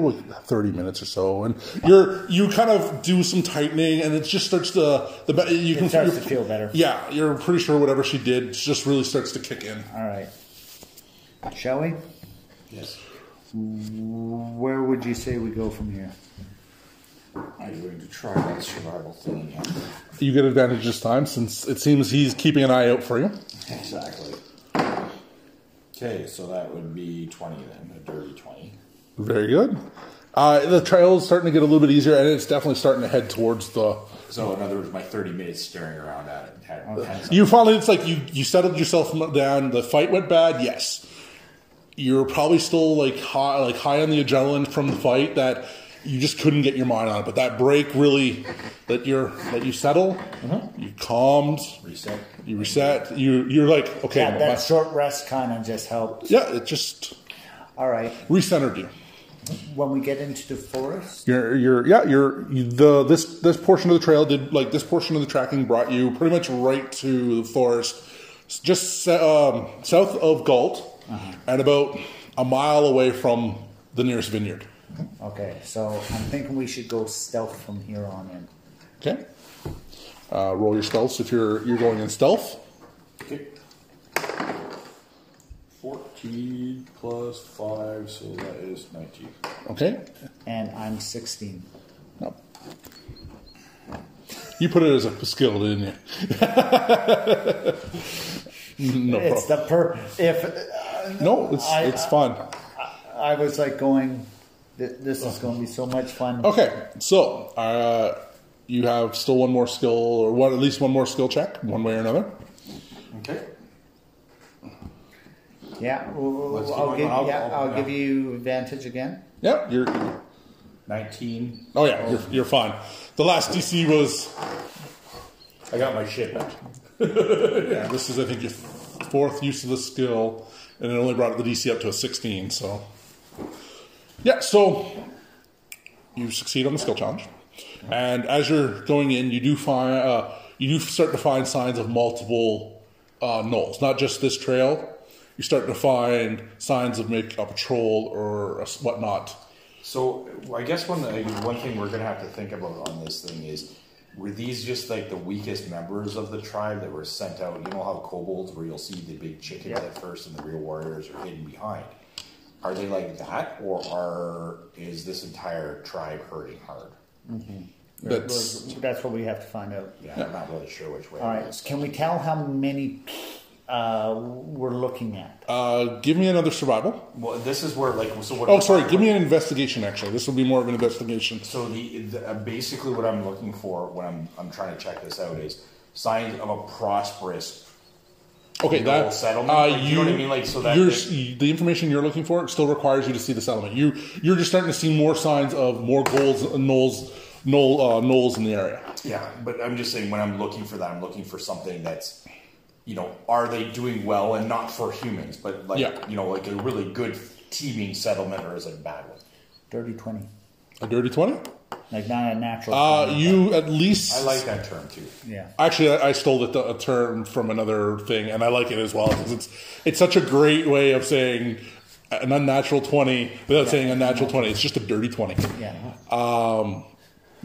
thirty minutes or so, and you're you kind of do some tightening, and it just starts to the be- you can starts to feel better. Yeah, you're pretty sure whatever she did just really starts to kick in. all right. Shall we? Yes. Where would you say we go from here? I'm going to try that survival thing again. You get advantage this time since it seems he's keeping an eye out for you. Exactly. Okay, so that would be 20 then, a dirty 20. Very good. Uh, the trail is starting to get a little bit easier, and it's definitely starting to head towards the. So, in other words, my 30 minutes staring around at it had, had You finally, it's like you you settled yourself down. The fight went bad, yes. You're probably still like high, like high on the adrenaline from the fight that you just couldn't get your mind on it. But that break really, that you're that you settle, you calmed, reset. You reset. You you're like okay, That, my- that short rest kind of just helped. yeah, it just All right. recentered you. When we get into the forest, You're, you're, yeah, you're you, the this this portion of the trail did like this portion of the tracking brought you pretty much right to the forest, just um, south of Galt, and about a mile away from the nearest vineyard. Okay, so I'm thinking we should go stealth from here on in. Okay. Uh, roll your stealth if you're you're going in stealth. Okay. 14 plus 5, so that is 19. Okay. And I'm 16. No. You put it as a skill, didn't you? *laughs* no It's problem. the per. If uh, No, it's I- it's fun. I was like going, "Th- this is going to be so much fun. Okay, so uh, you have still one more skill, or one at least one more skill check, one way or another. Okay. Yeah, well, Let's I'll going. give I'll- yeah, I'll- I'll give you advantage again. Yeah, you're. 19. Oh yeah, you're, you're fine. The last DC was. I got my shit back. *laughs* Yeah, this is I think your fourth use of the skill, and it only brought the DC up to a 16. So. Yeah, so you succeed on the skill challenge, and as you're going in, you do find uh, you do start to find signs of multiple uh, gnolls, not just this trail. You start to find signs of make a patrol or a s- whatnot. So I guess one one thing we're gonna have to think about on this thing is were these just like the weakest members of the tribe that were sent out? You know how kobolds where you'll see the big chickens at first and the real warriors are hidden behind. Are they like that, or are is this entire tribe hurting hard? That's That's what we have to find out. Yeah, I'm not really sure which way. All it right, is. can we tell how many uh, we're looking at? uh, give me another survival. Well, this is where like so what. Oh, sorry. Give me an investigation. Actually, this will be more of an investigation. So the, the uh, basically what I'm looking for when I'm I'm trying to check this out is signs of a prosperous Okay, The that whole settlement? Uh, Like, you know what I mean? Like, so that- you're, the information you're looking for still requires you to see the settlement. You you're just starting to see more signs of more goals, gnolls, gnoll, uh, gnolls in the area. Yeah, but I'm just saying when I'm looking for that, I'm looking for something that's, you know, are they doing well and not for humans, but like, Yeah. you know, like a really good teeming settlement or is it a bad one? Dirty 20. A dirty twenty. Like not a natural. Uh, 20, you at least. I like that term too. Yeah. Actually, I, I stole it, a term from another thing, and I like it as well because it's it's such a great way of saying an unnatural twenty without saying unnatural twenty. It's just a dirty twenty. Yeah. Um,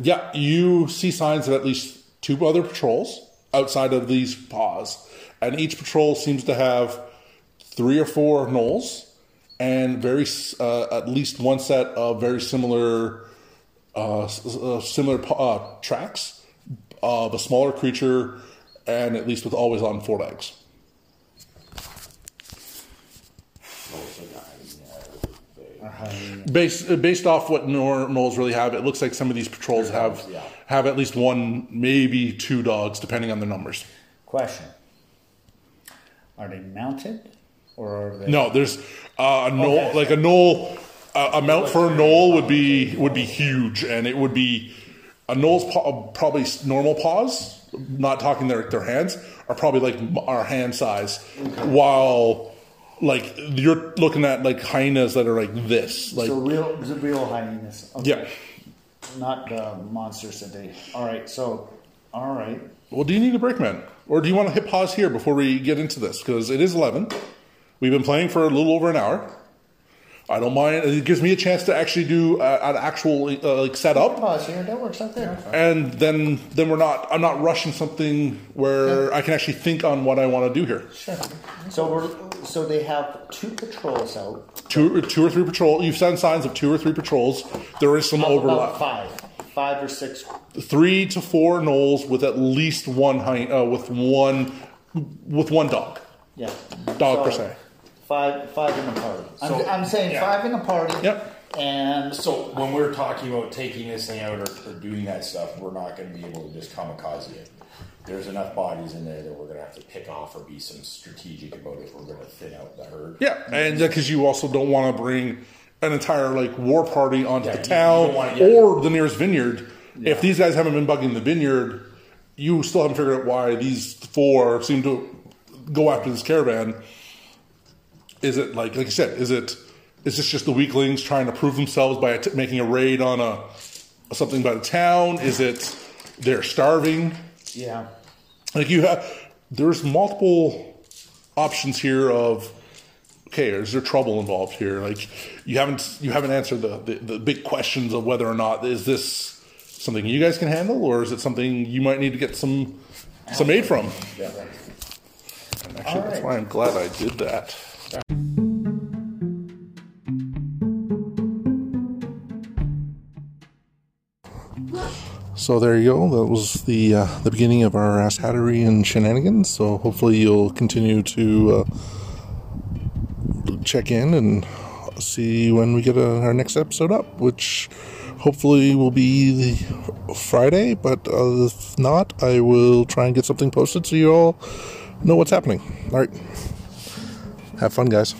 yeah, you see signs of at least two other patrols outside of these paws, and each patrol seems to have three or four gnolls and very uh, at least one set of very similar s- similar uh, tracks of a smaller creature, and at least with always on four legs. Based uh, based off what nor- gnolls really have, it looks like some of these patrols have yeah. have at least one, maybe two dogs, depending on their numbers. Question. Are they mounted? Or are they. No, there's uh, a gnoll, Okay. like a gnoll, uh, a mount for a gnoll would be would be huge, and it would be a gnoll's paw, probably normal paws. Not talking their their hands are probably like our hand size, while like you're looking at like hyenas that are like this, like So real, the real hyenas. Okay. yeah. Not the monsters that they. All right, so. All right. Well, do you need a break, man, or do you want to hit pause here before we get into this? Because it is eleven. We've been playing for a little over an hour. I don't mind. It gives me a chance to actually do uh, an actual uh, like setup. Pause here. That works out there. and then then we're not i'm not rushing something where i can actually think on what i want to do here Sure. So we're so they have two patrols out. two, two or three patrol you've seen signs of two or three patrols there is some How overlap About five, five or six. three to four gnolls with at least one hind, uh, with one with one dog Yeah. Dog So, per se. Five, five in the party. I'm, So- I'm saying yeah. five in the party. Yep. And So when we're talking about taking this thing out or, or doing that stuff, we're not going to be able to just kamikaze it. There's enough bodies in there that we're going to have to pick off or be some strategic about if we're going to thin out the herd. yeah and because you also don't want to bring an entire like war party onto Yeah, the you- town don't wanna- yeah. or the nearest vineyard if these guys haven't been bugging the vineyard you still haven't figured out why these four seem to go after this caravan is it like like you said is it is this just the weaklings trying to prove themselves by att- making a raid on a something by the town is it they're starving yeah, like you have there's multiple options here of okay, is there trouble involved here? Like you haven't you haven't answered the, the, the big questions of whether or not is this something you guys can handle or is it something you might need to get some some aid from? Yeah. Actually, that's why I'm glad I did that. So there you go. That was the uh, the beginning of our Ass Hattery and shenanigans. So hopefully you'll continue to uh, check in and see when we get uh our next episode up, which hopefully will be the Friday. But uh, if not, I will try and get something posted so you all know what's happening. All right. Have fun, guys.